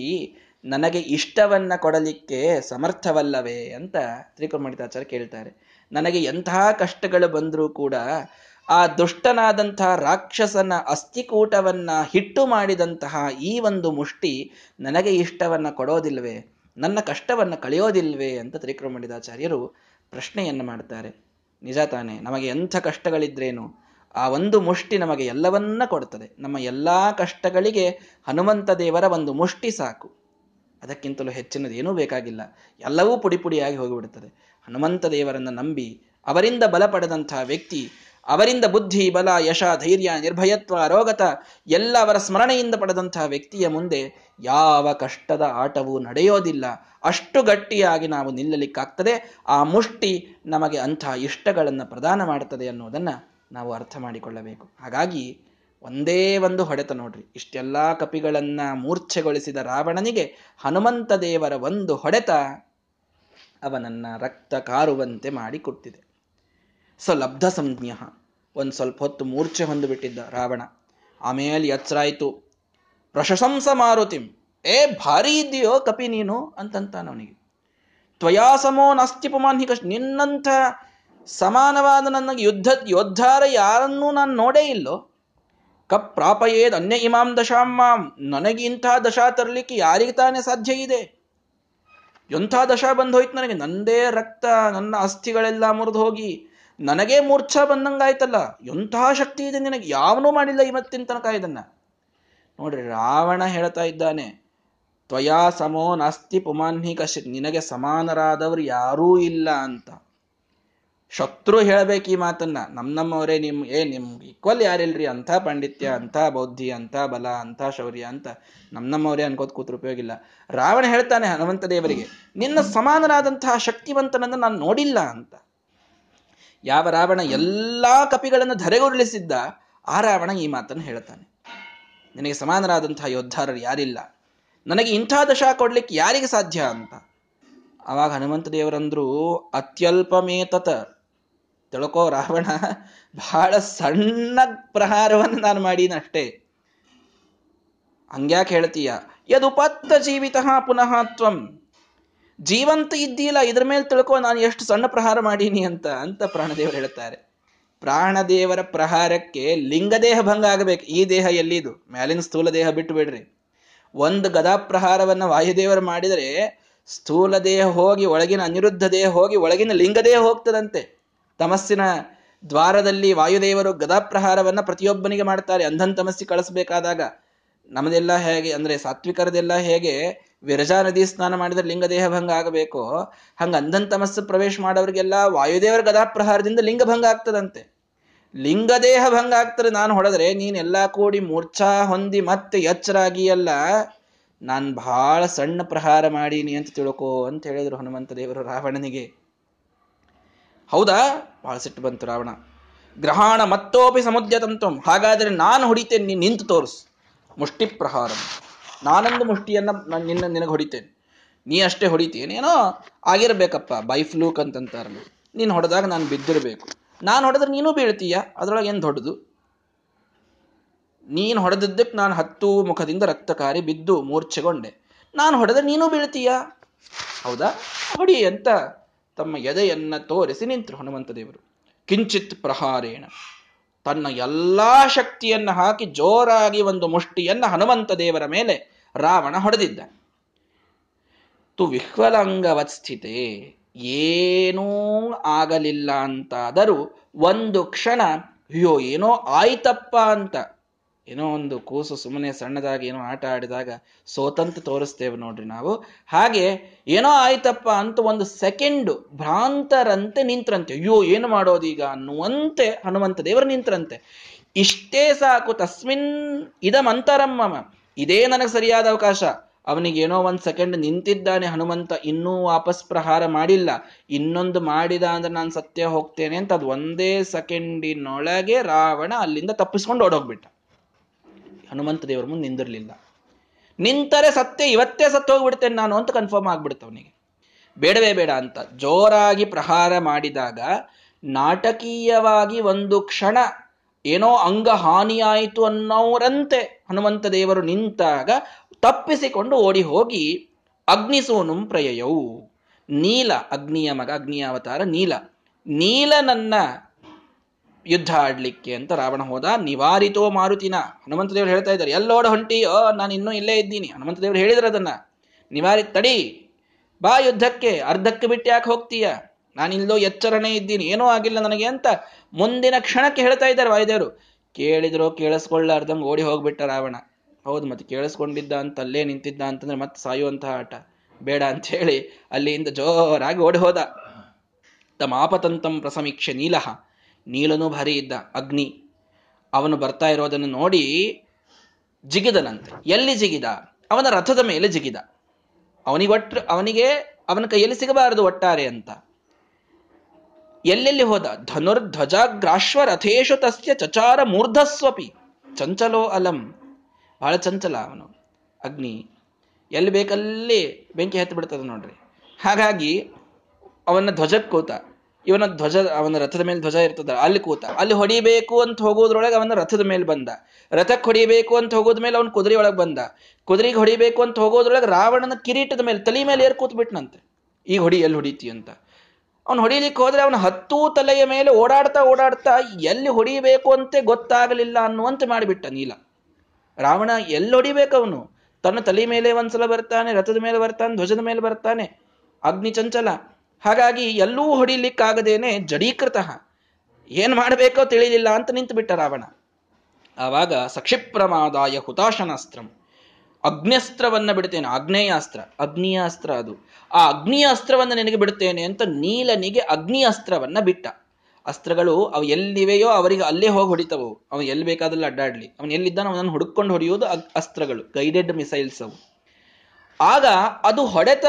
ನನಗೆ ಇಷ್ಟವನ್ನ ಕೊಡಲಿಕ್ಕೆ ಸಮರ್ಥವಲ್ಲವೇ ಅಂತ ತ್ರಿಕುರ್ಮಣಿತಾಚಾರ್ಯ ಕೇಳ್ತಾರೆ. ನನಗೆ ಎಂತಹ ಕಷ್ಟಗಳು ಬಂದರೂ ಕೂಡ ಆ ದುಷ್ಟನಾದಂತಹ ರಾಕ್ಷಸನ ಅಸ್ಥಿಕೂಟವನ್ನ ಹಿಟ್ಟು ಮಾಡಿದಂತಹ ಈ ಒಂದು ಮುಷ್ಟಿ ನನಗೆ ಇಷ್ಟವನ್ನ ಕೊಡೋದಿಲ್ವೇ? ನನ್ನ ಕಷ್ಟವನ್ನ ಕಳೆಯೋದಿಲ್ವೇ? ಅಂತ ತ್ರಿಕೃಮಣಿದಾಚಾರ್ಯರು ಪ್ರಶ್ನೆಯನ್ನು ಮಾಡ್ತಾರೆ. ನಿಜ ತಾನೆ, ನಮಗೆ ಎಂಥ ಕಷ್ಟಗಳಿದ್ರೇನು? ಆ ಒಂದು ಮುಷ್ಟಿ ನಮಗೆ ಎಲ್ಲವನ್ನ ಕೊಡ್ತದೆ. ನಮ್ಮ ಎಲ್ಲಾ ಕಷ್ಟಗಳಿಗೆ ಹನುಮಂತ ದೇವರ ಒಂದು ಮುಷ್ಟಿ ಸಾಕು. ಅದಕ್ಕಿಂತಲೂ ಹೆಚ್ಚಿನದು ಏನೂ ಬೇಕಾಗಿಲ್ಲ. ಎಲ್ಲವೂ ಪುಡಿ ಪುಡಿಯಾಗಿ ಹೋಗಿಬಿಡುತ್ತದೆ ಹನುಮಂತ ದೇವರನ್ನು ನಂಬಿ, ಅವರಿಂದ ಬಲ ಪಡೆದಂತಹ ವ್ಯಕ್ತಿ ಅವರಿಂದ ಬುದ್ಧಿ, ಬಲ, ಯಶ, ಧೈರ್ಯ, ನಿರ್ಭಯತ್ವ, ರೋಗತ ಎಲ್ಲ ಅವರ ಸ್ಮರಣೆಯಿಂದ ಪಡೆದಂತಹ ವ್ಯಕ್ತಿಯ ಮುಂದೆ ಯಾವ ಕಷ್ಟದ ಆಟವೂ ನಡೆಯೋದಿಲ್ಲ. ಅಷ್ಟು ಗಟ್ಟಿಯಾಗಿ ನಾವು ನಿಲ್ಲಲಿಕ್ಕಾಗ್ತದೆ. ಆ ಮುಷ್ಟಿ ನಮಗೆ ಅಂತಹ ಇಷ್ಟಗಳನ್ನು ಪ್ರದಾನ ಮಾಡುತ್ತದೆ ಅನ್ನೋದನ್ನು ನಾವು ಅರ್ಥ ಮಾಡಿಕೊಳ್ಳಬೇಕು. ಹಾಗಾಗಿ ಒಂದೇ ಒಂದು ಹೊಡೆತ ನೋಡ್ರಿ. ಇಷ್ಟೆಲ್ಲ ಕಪಿಗಳನ್ನ ಮೂರ್ಛೆಗೊಳಿಸಿದ ರಾವಣನಿಗೆ ಹನುಮಂತ ದೇವರ ಒಂದು ಹೊಡೆತ ಅವನನ್ನ ರಕ್ತ ಕಾರುವಂತೆ ಮಾಡಿ ಕೊಟ್ಟಿದೆ. ಸೊ ಲಬ್ಧ ಸಂಜ್ಞ ಒಂದು ಸ್ವಲ್ಪ ಹೊತ್ತು ಮೂರ್ಛೆ ಹೊಂದುಬಿಟ್ಟಿದ್ದ ರಾವಣ. ಆಮೇಲೆ ಎಚ್ಚರಾಯ್ತು. ಪ್ರಶಂಸ ಮಾರುತಿಂ. ಏ, ಭಾರಿ ಇದೆಯೋ ಕಪಿ ನೀನು ಅಂತಂತಾನ ಅವನಿಗೆ. ತ್ವಯಾಸಮೋ ನಾಸ್ತಿ ಕಷ್ಟ ನಿನ್ನಂಥ ಸಮಾನವಾದ ನನಗೆ ಯುದ್ಧ, ಯೋದ್ಧಾರ ಯಾರನ್ನೂ ನಾನು ನೋಡೇ ಇಲ್ಲೋ. ಕಪ್ ಪ್ರಾಪಯೇದ್ ಅನ್ಯ ಇಮಾಂ ದಶಾಂ ಮಾಂ. ನನಗೆ ಇಂಥ ದಶಾ ತರಲಿಕ್ಕೆ ಯಾರಿಗೆ ತಾನೇ ಸಾಧ್ಯ ಇದೆ? ಎಂಥ ದಶಾ ಬಂದು ಹೋಯ್ತು ನನಗೆ. ನಂದೇ ರಕ್ತ, ನನ್ನ ಅಸ್ಥಿಗಳೆಲ್ಲ ಮುರಿದು ಹೋಗಿ. ನನಗೇ ಮೂರ್ಛಾ ಬಂದಂಗಾಯ್ತಲ್ಲ, ಎಂತಹ ಶಕ್ತಿ ಇದೆ ನಿನಗೆ? ಯಾವನೂ ಮಾಡಿಲ್ಲ ಇವತ್ತಿನ ತನಕ ಇದನ್ನ. ನೋಡ್ರಿ, ರಾವಣ ಹೇಳ್ತಾ ಇದ್ದಾನೆ, ತ್ವಯಾ ಸಮೋ ನಾಸ್ತಿ ಪುಮಾನ್ಹಿ ಕಶ್ ನಿನಗೆ ಸಮಾನರಾದವರು ಯಾರೂ ಇಲ್ಲ ಅಂತ. ಶತ್ರು ಹೇಳಬೇಕು ಈ ಮಾತನ್ನ. ನಮ್ ನಮ್ಮವರೇ ನಿಮ್, ಏ ನಿಮ್ಗೆ ಈಕ್ವಲ್ ಯಾರಿಲ್ರಿ? ಅಂತ ಪಾಂಡಿತ್ಯ ಅಂತ ಬೌದ್ಧಿ ಅಂತ ಬಲ ಅಂತ ಶೌರ್ಯ ಅಂತ ನಮ್ ನಮ್ಮವರೇ ಅನ್ಕೋತ್ ಕೂತ್ರ ಉಪಯೋಗ ಇಲ್ಲ. ರಾವಣ ಹೇಳ್ತಾನೆ ಹನುಮಂತ ದೇವರಿಗೆ, ನಿನ್ನ ಸಮಾನರಾದಂತಹ ಶಕ್ತಿವಂತನನ್ನು ನಾನು ನೋಡಿಲ್ಲ ಅಂತ. ಯಾವ ರಾವಣ ಎಲ್ಲಾ ಕಪಿಗಳನ್ನು ಧರೆಗುರುಳಿಸಿದ್ದ, ಆ ರಾವಣ ಈ ಮಾತನ್ನು ಹೇಳ್ತಾನೆ ನಿನಗೆ ಸಮಾನರಾದಂತಹ ಯೋದ್ಧಾರರು ಯಾರಿಲ್ಲ? ನನಗೆ ಇಂಥ ದಶಾ ಕೊಡ್ಲಿಕ್ಕೆ ಯಾರಿಗೆ ಸಾಧ್ಯ ಅಂತ? ಆವಾಗ ಹನುಮಂತ ದೇವರಂದ್ರು, ಅತ್ಯಲ್ಪಮೇತತ, ತಿಳ್ಕೋ ರಾವಣ, ಬಹಳ ಸಣ್ಣ ಪ್ರಹಾರವನ್ನು ನಾನು ಮಾಡೀನಷ್ಟೇ ಹಂಗ್ಯಾಕೆ ಹೇಳ್ತೀಯ? ಯದುಪತ್ತ ಜೀವಿತ ಪುನಃ ತ್ವಂ ಜೀವಂತ ಇದ್ದೀಲ್ಲ ಇದ್ರ ಮೇಲೆ ತಿಳ್ಕೊ, ನಾನು ಎಷ್ಟು ಸಣ್ಣ ಪ್ರಹಾರ ಮಾಡೀನಿ ಅಂತ ಅಂತ ಪ್ರಾಣದೇವರು ಹೇಳ್ತಾರೆ. ಪ್ರಾಣದೇವರ ಪ್ರಹಾರಕ್ಕೆ ಲಿಂಗದೇಹ ಭಂಗ ಆಗಬೇಕು. ಈ ದೇಹ ಎಲ್ಲಿದು? ಮ್ಯಾಲಿನ ಸ್ಥೂಲ ದೇಹ ಬಿಟ್ಟು ಬಿಡ್ರಿ. ಒಂದು ಗದಾ ಪ್ರಹಾರವನ್ನು ವಾಯುದೇವರು ಮಾಡಿದರೆ, ಸ್ಥೂಲ ದೇಹ ಹೋಗಿ ಒಳಗಿನ ಅನಿರುದ್ಧ ದೇಹ ಹೋಗಿ ಒಳಗಿನ ಲಿಂಗದೇಹ ಹೋಗ್ತದಂತೆ. ತಮಸ್ಸಿನ ದ್ವಾರದಲ್ಲಿ ವಾಯುದೇವರು ಗದಾಪ್ರಹಾರವನ್ನ ಪ್ರತಿಯೊಬ್ಬನಿಗೆ ಮಾಡ್ತಾರೆ. ಅಂಧನ್ ತಮಸ್ಸಿ ಕಳಿಸ್ಬೇಕಾದಾಗ ನಮ್ಮದೆಲ್ಲ ಹೇಗೆ, ಅಂದ್ರೆ ಸಾತ್ವಿಕರದೆಲ್ಲ ಹೇಗೆ ವಿರಜಾ ನದಿ ಸ್ನಾನ ಮಾಡಿದ್ರೆ ಲಿಂಗದೇಹ ಭಂಗ ಆಗಬೇಕು. ಹಂಗ ಅಂಧನ್ ತಮಸ್ಸು ಪ್ರವೇಶ ಮಾಡೋರಿಗೆಲ್ಲ ವಾಯುದೇವರ ಗದಾಪ್ರಹಾರದಿಂದ ಲಿಂಗಭಂಗ ಆಗ್ತದಂತೆ. ಲಿಂಗದೇಹ ಭಂಗ ಆಗ್ತದೆ ನಾನು ಹೊಡೆದ್ರೆ ನೀನೆಲ್ಲಾ ಕೂಡಿ ಮೂರ್ಛಾ ಹೊಂದಿ ಮತ್ತೆ ಎಚ್ಚರಾಗಿ ಅಲ್ಲ ನಾನು ಬಹಳ ಸಣ್ಣ ಪ್ರಹಾರ ಮಾಡೀನಿ ಅಂತ ತಿಳ್ಕೋ ಅಂತ ಹೇಳಿದ್ರು ಹನುಮಂತ ದೇವರು ರಾವಣನಿಗೆ. ಹೌದಾ? ಬಹಳ ಸಿಟ್ಟು ಬಂತು ರಾವಣ. ಗ್ರಹಾಣ ಮತ್ತೋಪಿ ಸಮುದ್ರ ತಂತು ಹಾಗಾದ್ರೆ ನಾನು ಹೊಡಿತೇನೆ, ನೀನು ನಿಂತು ತೋರಿಸು. ಮುಷ್ಟಿ ಪ್ರಹಾರ ನಾನೊಂದು ಮುಷ್ಟಿಯನ್ನ ನಿನ್ನ ನಿನಗೆ ಹೊಡಿತೇನೆ. ನೀ ಅಷ್ಟೇ ಹೊಡಿತೀನೇನೋ ಆಗಿರ್ಬೇಕಪ್ಪ ಬೈ ಫ್ಲೂಕ್ ಅಂತಂತಾರಲ್ಲ ನೀನ್ ಹೊಡೆದಾಗ ನಾನು ಬಿದ್ದಿರಬೇಕು. ನಾನು ಹೊಡೆದ್ರೆ ನೀನು ಬೀಳ್ತೀಯ? ಅದ್ರೊಳಗೆ ಏನು ದೊಡ್ಡದು? ನೀನು ಹೊಡೆದಿದ್ದಕ್ಕೆ ನಾನು ಹತ್ತು ಮುಖದಿಂದ ರಕ್ತಕಾರಿ ಬಿದ್ದು ಮೂರ್ಛೆಗೊಂಡೆ. ನಾನು ಹೊಡೆದ್ರೆ ನೀನು ಬೀಳ್ತೀಯ? ಹೌದಾ? ಹೊಡಿ ಅಂತ ತಮ್ಮ ಎದೆಯನ್ನ ತೋರಿಸಿ ನಿಂತರು ಹನುಮಂತ ದೇವರು. ಕಿಂಚಿತ್ ಪ್ರಹಾರೇಣ. ತನ್ನ ಎಲ್ಲಾ ಶಕ್ತಿಯನ್ನ ಹಾಕಿ ಜೋರಾಗಿ ಒಂದು ಮುಷ್ಟಿಯನ್ನ ಹನುಮಂತ ದೇವರ ಮೇಲೆ ರಾವಣ ಹೊಡೆದಿದ್ದ ತು ವಿಹ್ವಲಂಗವತ್ಸ್ಥಿತೆ, ಏನೂ ಆಗಲಿಲ್ಲ ಅಂತಾದರೂ ಒಂದು ಕ್ಷಣ, ಅಯ್ಯೋ, ಏನೋ ಆಯ್ತಪ್ಪ ಅಂತ. ಏನೋ ಒಂದು ಕೂಸು ಸುಮ್ಮನೆ ಸಣ್ಣದಾಗಿ ಏನೋ ಆಟ ಆಡಿದಾಗ ಸೋತಂತ ತೋರಿಸ್ತೇವೆ ನೋಡ್ರಿ ನಾವು. ಹಾಗೆ ಏನೋ ಆಯ್ತಪ್ಪ ಅಂತ ಒಂದು ಸೆಕೆಂಡ್ ಭ್ರಾಂತರಂತೆ ನಿಂತ್ರಂತೆ. ಅಯ್ಯೋ, ಏನು ಮಾಡೋದೀಗ ಅನ್ನುವಂತೆ, ಹನುಮಂತ ದೇವರು ನಿಂತ್ರಂತೆ. ಇಷ್ಟೇ ಸಾಕು, ತಸ್ಮಿನ್ ಮಂತರಮ್ಮ ಇದೇ ನನಗೆ ಸರಿಯಾದ ಅವಕಾಶ. ಅವನಿಗೆ ಏನೋ ಒಂದು ಸೆಕೆಂಡ್ ನಿಂತಿದ್ದಾನೆ ಹನುಮಂತ, ಇನ್ನೂ ವಾಪಸ್ ಪ್ರಹಾರ ಮಾಡಿಲ್ಲ. ಇನ್ನೊಂದು ಮಾಡಿದ ಅಂದ್ರೆ ನಾನು ಸತ್ಯ ಹೋಗ್ತೇನೆ ಅಂತ ಅದು ಒಂದೇ ಸೆಕೆಂಡಿನೊಳಗೆ ರಾವಣ ಅಲ್ಲಿಂದ ತಪ್ಪಿಸ್ಕೊಂಡು ಓಡೋಗ್ಬಿಟ್ಟ. ಹನುಮಂತ ದೇವರ ಮುಂದೆ ನಿಂದಿರಲಿಲ್ಲ. ನಿಂತರೆ ಸತ್ಯ, ಇವತ್ತೇ ಸತ್ತು ಹೋಗ್ಬಿಡ್ತೇನೆ ನಾನು ಅಂತ ಕನ್ಫರ್ಮ್ ಆಗ್ಬಿಡ್ತ ಅವನಿಗೆ. ಬೇಡವೇ ಬೇಡ ಅಂತ ಜೋರಾಗಿ ಪ್ರಹಾರ ಮಾಡಿದಾಗ ನಾಟಕೀಯವಾಗಿ ಒಂದು ಕ್ಷಣ ಏನೋ ಅಂಗ ಹಾನಿಯಾಯಿತು ಅನ್ನೋರಂತೆ. ಹನುಮಂತ ದೇವರು ನಿಂತಾಗ ತಪ್ಪಿಸಿಕೊಂಡು ಓಡಿ ಹೋಗಿ ಅಗ್ನಿಸೋನು ಪ್ರಯಯವು ನೀಲ ಅಗ್ನಿಯ ಮಗ, ಅಗ್ನಿಯ ಅವತಾರ ನೀಲ. ನನ್ನ ಯುದ್ಧ ಆಡ್ಲಿಕ್ಕೆ ಅಂತ ರಾವಣ ಹೋದ, ನಿವಾರಿತೋ ಮಾರುತಿನ. ಹನುಮಂತ ದೇವರು ಹೇಳ್ತಾ ಇದ್ದಾರೆ, ಎಲ್ಲೋಡ ಹೊಂಟಿ ಓ ನಾನು ಇನ್ನೂ ಇಲ್ಲೇ ಇದ್ದೀನಿ. ಹನುಮಂತ ದೇವರು ಹೇಳಿದ್ರೆ ಅದನ್ನ. ನಿವಾರಿ, ತಡಿ, ಬಾ ಯುದ್ಧಕ್ಕೆ, ಅರ್ಧಕ್ಕೆ ಬಿಟ್ಟು ಯಾಕೆ ಹೋಗ್ತೀಯ? ನಾನಿಲ್ಲೋ ಎಚ್ಚರಣೆ ಇದ್ದೀನಿ, ಏನೂ ಆಗಿಲ್ಲ ನನಗೆ ಅಂತ ಮುಂದಿನ ಕ್ಷಣಕ್ಕೆ ಹೇಳ್ತಾ ಇದ್ದಾರೆ ವಾಯುದೇವರು. ಕೇಳಿದ್ರು ಕೇಳಿಸ್ಕೊಳ್ಳಾರ್ದಂಗೆ ಓಡಿ ಹೋಗ್ಬಿಟ್ಟ ರಾವಣ. ಹೌದು, ಮತ್ತೆ ಕೇಳಿಸ್ಕೊಂಡಿದ್ದ ಅಂತ, ಅಲ್ಲೇ ನಿಂತಿದ್ದ ಅಂತಂದ್ರೆ ಮತ್ತೆ ಸಾಯುವಂತಹ ಆಟ. ಬೇಡ ಅಂತ ಹೇಳಿ ಅಲ್ಲಿಂದ ಜೋರಾಗಿ ಓಡಿ ಹೋದ. ತಮಾಪತಂತಂ ಪ್ರಸಮೀಕ್ಷೆ ನೀಲಹ. ನೀಲನೂ ಭಾರಿ ಇದ್ದ, ಅಗ್ನಿ. ಅವನು ಬರ್ತಾ ಇರೋದನ್ನು ನೋಡಿ ಜಿಗಿದನಂತೆ. ಎಲ್ಲಿ ಜಿಗಿದ? ಅವನ ರಥದ ಮೇಲೆ ಜಿಗಿದ. ಅವನಿಗೆ ಒಟ್ಟು ಅವನಿಗೆ, ಅವನ ಕೈಯಲ್ಲಿ ಸಿಗಬಾರದು ಒಟ್ಟಾರೆ ಅಂತ. ಎಲ್ಲೆಲ್ಲಿ ಹೋದ? ಧನುರ್ಧ್ವಜಾಗ್ರಾಶ್ವ ರಥೇಶು ತಸ್ಯ ಚಚಾರ ಮೂರ್ಧಸ್ವಪಿ. ಚಂಚಲೋ ಅಲಂ. ಬಹಳ ಚಂಚಲ ಅವನು. ಅಗ್ನಿ. ಎಲ್ಲಿ ಬೇಕಲ್ಲಿ ಬೆಂಕಿ ಹತ್ತಿ ಬಿಡ್ತದೆ ನೋಡ್ರಿ. ಹಾಗಾಗಿ ಅವನ ಧ್ವಜಕ್ಕೆ ಕೂತ, ಇವನ ಧ್ವಜ, ಅವನ ರಥದ ಮೇಲೆ ಧ್ವಜ ಇರ್ತದ, ಅಲ್ಲಿ ಕೂತ, ಅಲ್ಲಿ ಹೊಡಿಬೇಕು ಅಂತ ಹೋಗೋದ್ರೊಳಗೆ ಅವನ ರಥದ ಮೇಲೆ ಬಂದ. ರಥಕ್ಕೆ ಹೊಡಿಬೇಕು ಅಂತ ಹೋಗೋದ ಮೇಲೆ ಅವನ ಕುದುರೆ ಒಳಗೆ ಬಂದ. ಕುದುರೆಗೆ ಹೊಡಿಬೇಕು ಅಂತ ಹೋಗೋದ್ರೊಳಗೆ ರಾವಣನ ಕಿರೀಟದ ಮೇಲೆ, ತಲೆ ಮೇಲೆ ಏರ್ ಕೂತ್ ಬಿಟ್ನಂತೆ ಈಗ ಹೊಡಿ, ಎಲ್ಲಿ ಹೊಡಿತಿ ಅಂತ. ಅವನು ಹೊಡಿಲಿಕ್ಕೆ ಹೋದರೆ ಅವನು ಹತ್ತೂ ತಲೆಯ ಮೇಲೆ ಓಡಾಡ್ತಾ ಓಡಾಡ್ತಾ ಎಲ್ಲಿ ಹೊಡಿಬೇಕು ಅಂತೆ ಗೊತ್ತಾಗಲಿಲ್ಲ ಅನ್ನುವಂತೆ ಮಾಡಿಬಿಟ್ಟ ನೀಲ. ರಾವಣ ಎಲ್ಲಿ ಹೊಡಿಬೇಕು ಅವನು? ತನ್ನ ತಲೆ ಮೇಲೆ ಒಂದ್ಸಲ ಬರ್ತಾನೆ, ರಥದ ಮೇಲೆ ಬರ್ತಾನೆ, ಧ್ವಜದ ಮೇಲೆ ಬರ್ತಾನೆ, ಅಗ್ನಿ ಚಂಚಲ. ಹಾಗಾಗಿ ಎಲ್ಲೂ ಹೊಡಿಲಿಕ್ಕಾಗದೇನೆ ಜಡೀಕೃತ. ಏನ್ ಮಾಡಬೇಕೋ ತಿಳಿಲಿಲ್ಲ ಅಂತ ನಿಂತು ಬಿಟ್ಟ ರಾವಣ. ಆವಾಗ ಸಕ್ಷಿಪ್ರಮಾದಾಯ ಹುತಾಶನಾಸ್ತ್ರಂ. ಅಗ್ನ್ಯಸ್ತ್ರವನ್ನ ಬಿಡ್ತೇನೆ ಆಗ್ನೇಯಾಸ್ತ್ರ ಅಗ್ನಿಯ ಅಸ್ತ್ರ ಅದು. ಆ ಅಗ್ನಿಯ ಅಸ್ತ್ರವನ್ನು ನಿನಗೆ ಬಿಡುತ್ತೇನೆ ಅಂತ ನೀಲನಿಗೆ ಅಗ್ನಿ ಅಸ್ತ್ರವನ್ನ ಬಿಟ್ಟ. ಅಸ್ತ್ರಗಳು ಅವು ಎಲ್ಲಿವೆಯೋ ಅವರಿಗೆ ಅಲ್ಲೇ ಹೋಗಿ ಹೊಡಿತವು. ಅವನು ಎಲ್ಲಿ ಬೇಕಾದಲ್ಲಿ ಅಡ್ಡಾಡ್ಲಿ. ಅವನು ಎಲ್ಲಿದ್ದಾನ ಅವನನ್ನು ಹುಡುಕೊಂಡು ಹೊಡೆಯುವುದು ಅಸ್ತ್ರಗಳು ಗೈಡೆಡ್ ಮಿಸೈಲ್ಸ್ ಅವು. ಆಗ ಅದು ಹೊಡೆತ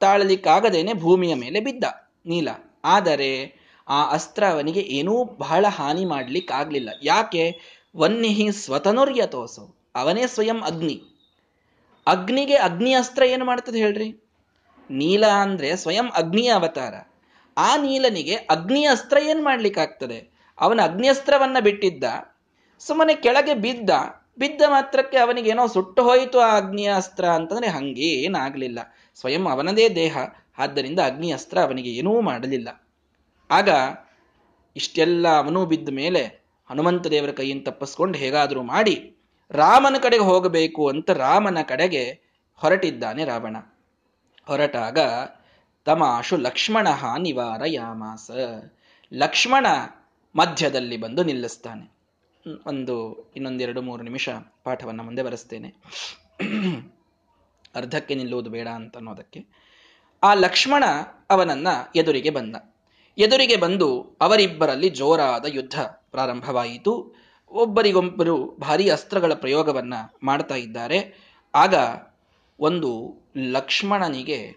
ತಾಳಲಿಕ್ಕಾಗದೇನೆ ಭೂಮಿಯ ಮೇಲೆ ಬಿದ್ದ ನೀಲ. ಆದರೆ ಆ ಅಸ್ತ್ರ ಅವನಿಗೆ ಏನೂ ಬಹಳ ಹಾನಿ ಮಾಡ್ಲಿಕ್ಕಾಗ್ಲಿಲ್ಲ. ಯಾಕೆ? ವನ್ನಿಹಿ ಸ್ವತನುರ್ಯತೋಸು. ಅವನೇ ಸ್ವಯಂ ಅಗ್ನಿ. ಅಗ್ನಿಗೆ ಅಗ್ನಿ ಅಸ್ತ್ರ ಏನು ಮಾಡ್ತದೆ ಹೇಳ್ರಿ? ನೀಲ ಅಂದ್ರೆ ಸ್ವಯಂ ಅಗ್ನಿಯ ಅವತಾರ. ಆ ನೀಲನಿಗೆ ಅಗ್ನಿ ಅಸ್ತ್ರ ಏನ್ ಮಾಡ್ಲಿಕ್ಕಾಗ್ತದೆ? ಅವನ ಅಗ್ನಿಯಸ್ತ್ರವನ್ನ ಬಿಟ್ಟಿದ್ದ, ಸುಮ್ಮನೆ ಕೆಳಗೆ ಬಿದ್ದ ಬಿದ್ದ ಮಾತ್ರಕ್ಕೆ ಅವನಿಗೆ ಏನೋ ಸುಟ್ಟು ಹೋಯಿತು ಆ ಅಗ್ನಿಯ ಅಸ್ತ್ರ ಅಂತಂದ್ರೆ ಹಂಗೆ ಏನಾಗ್ಲಿಲ್ಲ ಸ್ವಯಂ ಅವನದೇ ದೇಹ, ಆದ್ದರಿಂದ ಅಗ್ನಿ ಅಸ್ತ್ರ ಅವನಿಗೆ ಏನೂ ಮಾಡಲಿಲ್ಲ. ಆಗ ಇಷ್ಟೆಲ್ಲ ಅವನೂ ಬಿದ್ದ ಮೇಲೆ ಹನುಮಂತ ದೇವರ ಕೈಯಿಂದ ತಪ್ಪಿಸ್ಕೊಂಡು ಹೇಗಾದರೂ ಮಾಡಿ ರಾಮನ ಕಡೆಗೆ ಹೋಗಬೇಕು ಅಂತ ರಾಮನ ಕಡೆಗೆ ಹೊರಟಿದ್ದಾನೆ ರಾವಣ. ಹೊರಟಾಗ ತಮಾಶು ಲಕ್ಷ್ಮಣ ನಿವಾರ ಯಾಮಾಸ ಲಕ್ಷ್ಮಣ ಮಧ್ಯದಲ್ಲಿ ಬಂದು ನಿಲ್ಲಿಸ್ತಾನೆ. ಒಂದು ಇನ್ನೊಂದೆರಡು ಮೂರು ನಿಮಿಷ ಪಾಠವನ್ನು ಮುಂದೆ ಬರೆಸ್ತೇನೆ. ಅರ್ಧಕ್ಕೆ ನಿಲ್ಲುವುದು ಬೇಡ ಅಂತ ಅನ್ನೋದಕ್ಕೆ. ಆ ಲಕ್ಷ್ಮಣ ಅವನನ್ನ ಎದುರಿಗೆ ಬಂದ. ಎದುರಿಗೆ ಬಂದು ಅವರಿಬ್ಬರಲ್ಲಿ ಜೋರಾದ ಯುದ್ಧ ಪ್ರಾರಂಭವಾಯಿತು. ಒಬ್ಬರಿಗೊಬ್ಬರು ಭಾರಿ ಅಸ್ತ್ರಗಳ ಪ್ರಯೋಗವನ್ನ ಮಾಡ್ತಾ ಇದ್ದಾರೆ. ಆಗ ಒಂದು ಲಕ್ಷ್ಮಣನಿಗೆ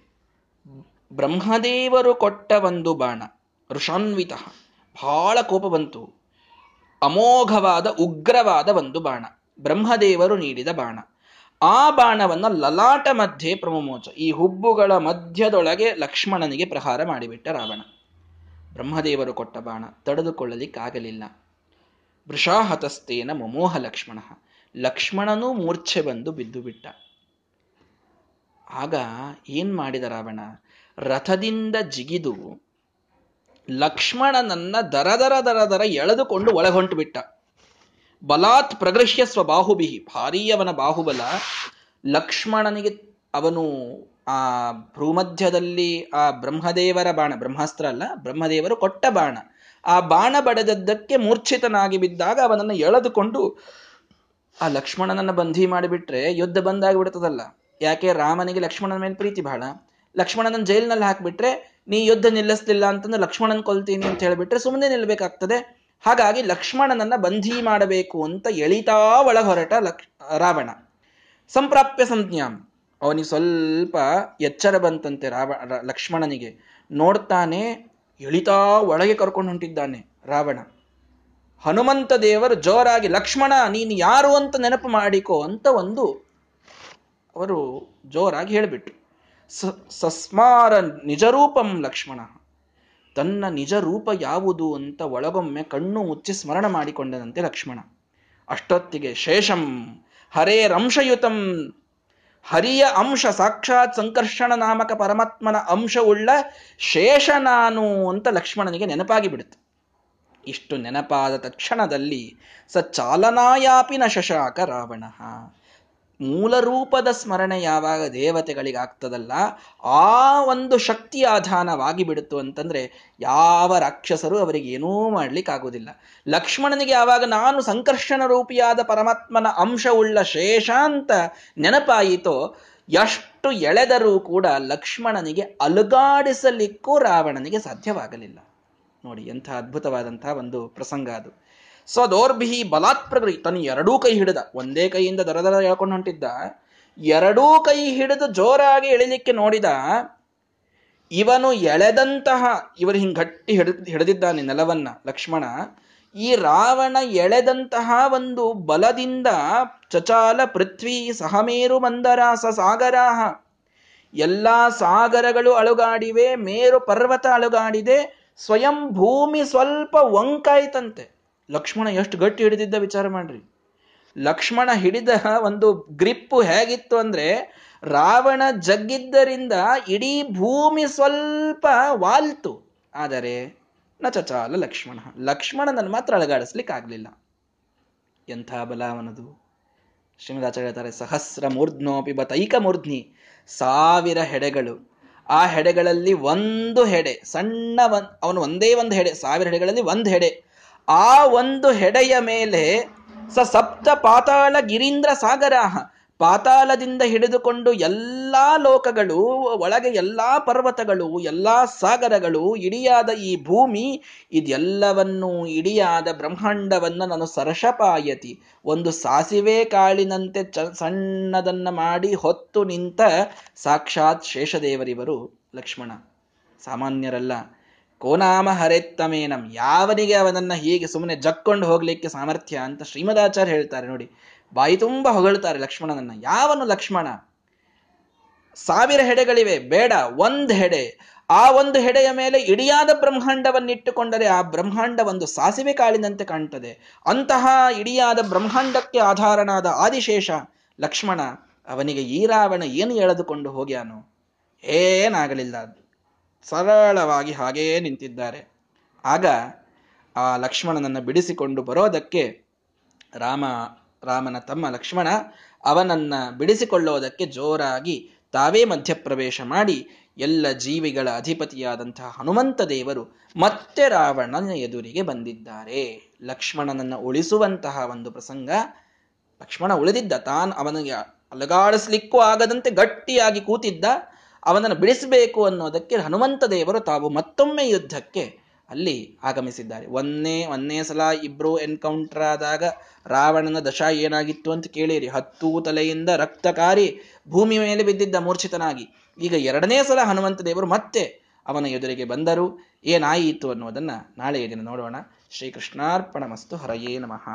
ಬ್ರಹ್ಮದೇವರು ಕೊಟ್ಟ ಒಂದು ಬಾಣ, ಋಷಾನ್ವಿತ ಬಹಳ ಕೋಪ ಬಂತು. ಅಮೋಘವಾದ, ಉಗ್ರವಾದ ಒಂದು ಬಾಣ, ಬ್ರಹ್ಮದೇವರು ನೀಡಿದ ಬಾಣ. ಆ ಬಾಣವನ್ನು ಲಲಾಟ ಮಧ್ಯೆ ಪ್ರಮೋಚ ಈ ಹುಬ್ಬುಗಳ ಮಧ್ಯದೊಳಗೆ ಲಕ್ಷ್ಮಣನಿಗೆ ಪ್ರಹಾರ ಮಾಡಿಬಿಟ್ಟ ರಾವಣ. ಬ್ರಹ್ಮದೇವರು ಕೊಟ್ಟ ಬಾಣ ತಡೆದುಕೊಳ್ಳಲಿಕ್ಕಾಗಲಿಲ್ಲ. ವೃಷಾಹತಸ್ತೇನ ಮಮೋಹ ಲಕ್ಷ್ಮಣ. ಲಕ್ಷ್ಮಣನೂ ಮೂರ್ಛೆ ಬಂದು ಬಿದ್ದು ಬಿಟ್ಟ. ಆಗ ಏನ್ ಮಾಡಿದ ರಾವಣ? ರಥದಿಂದ ಜಿಗಿದು ಲಕ್ಷ್ಮಣನನ್ನ ದರ ದರ ದರ ದರ ಎಳೆದುಕೊಂಡು ಒಳಗೊಂಟು ಬಿಟ್ಟ. ಬಲಾತ್ ಪ್ರಗೃಹ್ಯ ಸ್ವಬಾಹುಬಿಹಿ ಭಾರೀ ಅವನ ಬಾಹುಬಲ. ಲಕ್ಷ್ಮಣನಿಗೆ ಅವನು ಆ ಭ್ರೂಮಧ್ಯದಲ್ಲಿ ಆ ಬ್ರಹ್ಮದೇವರ ಬಾಣ, ಬ್ರಹ್ಮಾಸ್ತ್ರ ಅಲ್ಲ, ಬ್ರಹ್ಮದೇವರು ಕೊಟ್ಟ ಬಾಣ. ಆ ಬಾಣ ಬಡದದ್ದಕ್ಕೆ ಮೂರ್ಛಿತನಾಗಿ ಬಿದ್ದಾಗ ಅವನನ್ನು ಎಳೆದುಕೊಂಡು ಆ ಲಕ್ಷ್ಮಣನನ್ನ ಬಂಧಿ ಮಾಡಿಬಿಟ್ರೆ ಯುದ್ಧ ಬಂದಾಗಿ ಬಿಡ್ತದಲ್ಲ ಯಾಕೆ? ರಾಮನಿಗೆ ಲಕ್ಷ್ಮಣನ ಮೇಲೆ ಪ್ರೀತಿ ಬಹಳ. ಲಕ್ಷ್ಮಣನ ಜೈಲಿನಲ್ಲಿ ಹಾಕಿಬಿಟ್ರೆ ನೀ ಯುದ್ಧ ನಿಲ್ಲಿಸ್ಲಿಲ್ಲ ಅಂತಂದ್ರೆ ಲಕ್ಷ್ಮಣನ್ ಕೊಲ್ತೀನಿ ಅಂತ ಹೇಳಿಬಿಟ್ರೆ ಸುಮ್ಮನೆ ನಿಲ್ಲಬೇಕಾಗ್ತದೆ ಹಾಗಾಗಿ ಲಕ್ಷ್ಮಣನನ್ನ ಬಂಧಿ ಮಾಡಬೇಕು ಅಂತ ಎಳಿತಾ ಒಳ ಹೊರಟ ಲಕ್ಷ ರಾವಣ. ಸಂಪ್ರಾಪ್ಯ ಸಂಜ್ಞಾಂ. ಅವನಿಗೆ ಸ್ವಲ್ಪ ಎಚ್ಚರ ಬಂತಂತೆ ರಾವ, ಲಕ್ಷ್ಮಣನಿಗೆ. ನೋಡ್ತಾನೆ ಎಳಿತಾ ಒಳಗೆ ಕರ್ಕೊಂಡು ಹೊಂಟಿದ್ದಾನೆ ರಾವಣ. ಹನುಮಂತ ದೇವರು ಜೋರಾಗಿ, ಲಕ್ಷ್ಮಣ, ನೀನು ಯಾರು ಅಂತ ನೆನಪು ಮಾಡಿಕೋ ಅಂತ ಒಂದು ಅವರು ಜೋರಾಗಿ ಹೇಳಿಬಿಟ್ರು. ಸಸ್ಮಾರ ನಿಜರೂಪಂ ಲಕ್ಷ್ಮಣ. ತನ್ನ ನಿಜ ರೂಪ ಯಾವುದು ಅಂತ ಒಳಗೊಮ್ಮೆ ಕಣ್ಣು ಮುಚ್ಚಿ ಸ್ಮರಣ ಮಾಡಿಕೊಂಡನಂತೆ ಲಕ್ಷ್ಮಣ. ಅಷ್ಟೊತ್ತಿಗೆ ಶೇಷಂ ಹರೇರಂಶಯುತಂ ಹರಿಯ ಅಂಶ, ಸಾಕ್ಷಾತ್ ಸಂಕರ್ಷಣ ನಾಮಕ ಪರಮಾತ್ಮನ ಅಂಶವುಳ್ಳ ಶೇಷ ನಾನು ಅಂತ ಲಕ್ಷ್ಮಣನಿಗೆ ನೆನಪಾಗಿ ಬಿಡುತ್ತೆ. ಇಷ್ಟು ನೆನಪಾದ ತಕ್ಷಣದಲ್ಲಿ ಸ ಚಾಲನಾಯಾಪಿನ ಶಶಾಕ ರಾವಣ. ಮೂಲ ರೂಪದ ಸ್ಮರಣೆ ಯಾವಾಗ ದೇವತೆಗಳಿಗಾಗ್ತದಲ್ಲ, ಆ ಒಂದು ಶಕ್ತಿ ಆಧಾನವಾಗಿ ಬಿಡುತ್ತು ಅಂತಂದ್ರೆ ಯಾವ ರಾಕ್ಷಸರು ಅವರಿಗೆ ಏನೂ ಮಾಡ್ಲಿಕ್ಕಾಗೋದಿಲ್ಲ ಲಕ್ಷ್ಮಣನಿಗೆ ಯಾವಾಗ ನಾನು ಸಂಕರ್ಷಣ ರೂಪಿಯಾದ ಪರಮಾತ್ಮನ ಅಂಶವುಳ್ಳ ಶೇಷ ಅಂತ ನೆನಪಾಯಿತೋ, ಎಷ್ಟು ಎಳೆದರೂ ಕೂಡ ಲಕ್ಷ್ಮಣನಿಗೆ ಅಲುಗಾಡಿಸಲಿಕ್ಕೂ ರಾವಣನಿಗೆ ಸಾಧ್ಯವಾಗಲಿಲ್ಲ. ನೋಡಿ ಎಂಥ ಅದ್ಭುತವಾದಂತಹ ಒಂದು ಪ್ರಸಂಗ ಅದು. ಸ್ವದೋರ್ಭಿ ಬಲಾತ್ ಬಲಾತ್ಪ್ರಗರಿ ತನ್ನ ಎರಡೂ ಕೈ ಹಿಡಿದ. ಒಂದೇ ಕೈಯಿಂದ ದರ ದರ ಹೇಳ್ಕೊಂಡು ಹೊಂಟಿದ್ದ. ಎರಡೂ ಕೈ ಹಿಡಿದು ಜೋರಾಗಿ ಎಳಿಲಿಕ್ಕೆ ನೋಡಿದ. ಇವನು ಎಳೆದಂತಹ, ಇವರು ಹಿಂಗ್ ಗಟ್ಟಿ ಹಿಡ, ಹಿಡಿದಿದ್ದಾನೆ ನೆಲವನ್ನ, ಲಕ್ಷ್ಮಣ. ಈ ರಾವಣ ಎಳೆದಂತಹ ಒಂದು ಬಲದಿಂದ ಚಚಾಲ ಪೃಥ್ವಿ ಸಹಮೇರು ಮಂದರಾಸ ಸಾಗರಾಹ. ಎಲ್ಲಾ ಸಾಗರಗಳು ಅಳುಗಾಡಿವೆ, ಮೇರು ಪರ್ವತ ಅಳುಗಾಡಿದೆ, ಸ್ವಯಂ ಭೂಮಿ ಸ್ವಲ್ಪ ವಂಕಾಯ್ತಂತೆ ಲಕ್ಷ್ಮಣ ಎಷ್ಟು ಗಟ್ಟಿ ಹಿಡಿದಿದ್ದ ವಿಚಾರ ಮಾಡ್ರಿ. ಲಕ್ಷ್ಮಣ ಹಿಡಿದ ಒಂದು ಗ್ರಿಪ್ಪು ಹೇಗಿತ್ತು ಅಂದ್ರೆ, ರಾವಣ ಜಗ್ಗಿದ್ದರಿಂದ ಇಡೀ ಭೂಮಿ ಸ್ವಲ್ಪ ವಾಲ್ತು. ಆದರೆ, ನಚಚಾಲ ಲಕ್ಷ್ಮಣ, ಲಕ್ಷ್ಮಣನನ್ನು ಮಾತ್ರ ಅಳಗಾಡಿಸ್ಲಿಕ್ಕೆ ಆಗ್ಲಿಲ್ಲ. ಎಂಥ ಬಲ ಅವನದು? ಶ್ರೀಮದಾಚಾರ್ಯ ಹೇಳ್ತಾರೆ ಸಹಸ್ರ ಮೂರ್ಧ್ನೋಪಿ ಬತೈಕ ಮೂರ್ಧ್ನಿ ಸಾವಿರ ಹೆಡೆಗಳು. ಆ ಹೆಡೆಗಳಲ್ಲಿ ಒಂದು ಹೆಡೆ, ಸಣ್ಣ ಅವನು ಒಂದೇ ಒಂದು ಹೆಡೆ, ಸಾವಿರ ಹೆಡೆಗಳಲ್ಲಿ ಒಂದು ಹೆಡೆ. ಆ ಒಂದು ಹೆಡೆಯ ಮೇಲೆ ಸ ಸಪ್ತ ಪಾತಾಳ ಗಿರೀಂದ್ರ ಸಾಗರ ಪಾತಾಳದಿಂದ ಹಿಡಿದುಕೊಂಡು ಎಲ್ಲ ಲೋಕಗಳು, ಒಳಗೆ ಎಲ್ಲ ಪರ್ವತಗಳು, ಎಲ್ಲ ಸಾಗರಗಳು, ಇಡಿಯಾದ ಈ ಭೂಮಿ, ಇದೆಲ್ಲವನ್ನೂ ಇಡಿಯಾದ ಬ್ರಹ್ಮಾಂಡವನ್ನ ನಾನು ಸರಷಪಾಯತಿ ಒಂದು ಸಾಸಿವೆ ಕಾಳಿನಂತೆ ಚ ಸಣ್ಣದನ್ನ ಮಾಡಿ ಹೊತ್ತು ನಿಂತ ಸಾಕ್ಷಾತ್ ಶೇಷದೇವರಿವರು ಲಕ್ಷ್ಮಣ. ಸಾಮಾನ್ಯರಲ್ಲ. ಕೋನಾಮ ಹರೆತ್ತಮೇನಂ. ಯಾವನಿಗೆ ಅವನನ್ನ ಹೀಗೆ ಸುಮ್ಮನೆ ಜಕ್ಕೊಂಡು ಹೋಗ್ಲಿಕ್ಕೆ ಸಾಮರ್ಥ್ಯ ಅಂತ ಶ್ರೀಮದಾಚಾರ್ಯ ಹೇಳ್ತಾರೆ ನೋಡಿ. ಬಾಯಿ ತುಂಬ ಹೊಗಳ್ತಾರೆ ಲಕ್ಷ್ಮಣನನ್ನ. ಯಾವನು ಲಕ್ಷ್ಮಣ? ಸಾವಿರ ಹೆಡೆಗಳಿವೆ. ಬೇಡ, ಒಂದು ಹೆಡೆ. ಆ ಒಂದು ಹೆಡೆಯ ಮೇಲೆ ಇಡಿಯಾದ ಬ್ರಹ್ಮಾಂಡವನ್ನಿಟ್ಟುಕೊಂಡರೆ ಆ ಬ್ರಹ್ಮಾಂಡ ಒಂದು ಸಾಸಿವೆ ಕಾಳಿನಂತೆ ಕಾಣ್ತದೆ. ಅಂತಹ ಇಡಿಯಾದ ಬ್ರಹ್ಮಾಂಡಕ್ಕೆ ಆಧಾರನಾದ ಆದಿಶೇಷ ಲಕ್ಷ್ಮಣ ಅವನಿಗೆ ಈ ರಾವಣ ಏನು ಎಳೆದುಕೊಂಡು ಹೋಗ್ಯಾನು? ಏನಾಗಲಿಲ್ಲ. ಸರಳವಾಗಿ ಹಾಗೇ ನಿಂತಿದ್ದಾರೆ. ಆಗ ಆ ಲಕ್ಷ್ಮಣನನ್ನು ಬಿಡಿಸಿಕೊಂಡು ಬರೋದಕ್ಕೆ ರಾಮ, ರಾಮನ ತಮ್ಮ ಲಕ್ಷ್ಮಣ ಅವನನ್ನ ಬಿಡಿಸಿಕೊಳ್ಳೋದಕ್ಕೆ ಜೋರಾಗಿ ತಾವೇ ಮಧ್ಯಪ್ರವೇಶ ಮಾಡಿ ಎಲ್ಲ ಜೀವಿಗಳ ಅಧಿಪತಿಯಾದಂತಹ ಹನುಮಂತ ದೇವರು ಮತ್ತೆ ರಾವಣನ ಎದುರಿಗೆ ಬಂದಿದ್ದಾರೆ. ಲಕ್ಷ್ಮಣನನ್ನ ಉಳಿಸುವಂತಹ ಒಂದು ಪ್ರಸಂಗ. ಲಕ್ಷ್ಮಣ ಉಳಿದಿದ್ದ ತಾನು ಅವನಿಗೆ ಅಲಗಾಡಿಸ್ಲಿಕ್ಕೂ ಆಗದಂತೆ ಗಟ್ಟಿಯಾಗಿ ಕೂತಿದ್ದ ಅವನನ್ನು ಬಿಡಿಸಬೇಕು ಅನ್ನೋದಕ್ಕೆ ಹನುಮಂತ ದೇವರು ತಾವು ಮತ್ತೊಮ್ಮೆ ಯುದ್ಧಕ್ಕೆ ಅಲ್ಲಿ ಆಗಮಿಸಿದ್ದಾರೆ. ಒಂದೇ ಒಂದೇ ಸಲ ಇಬ್ರು ಎನ್ಕೌಂಟರ್ ಆದಾಗ ರಾವಣನ ದಶ ಏನಾಗಿತ್ತು ಅಂತ ಕೇಳಿರಿ. ಹತ್ತು ತಲೆಯಿಂದ ರಕ್ತಕಾರಿ ಭೂಮಿ ಮೇಲೆ ಬಿದ್ದಿದ್ದ ಮೂರ್ಛಿತನಾಗಿ. ಈಗ ಎರಡನೇ ಸಲ ಹನುಮಂತ ದೇವರು ಮತ್ತೆ ಅವನ ಎದುರಿಗೆ ಬಂದರು. ಏನಾಯಿತು ಅನ್ನೋದನ್ನ ನಾಳೆಯ ದಿನ ನೋಡೋಣ. ಶ್ರೀಕೃಷ್ಣಾರ್ಪಣ ಮಸ್ತು ಹರಯೇ ನಮಃ.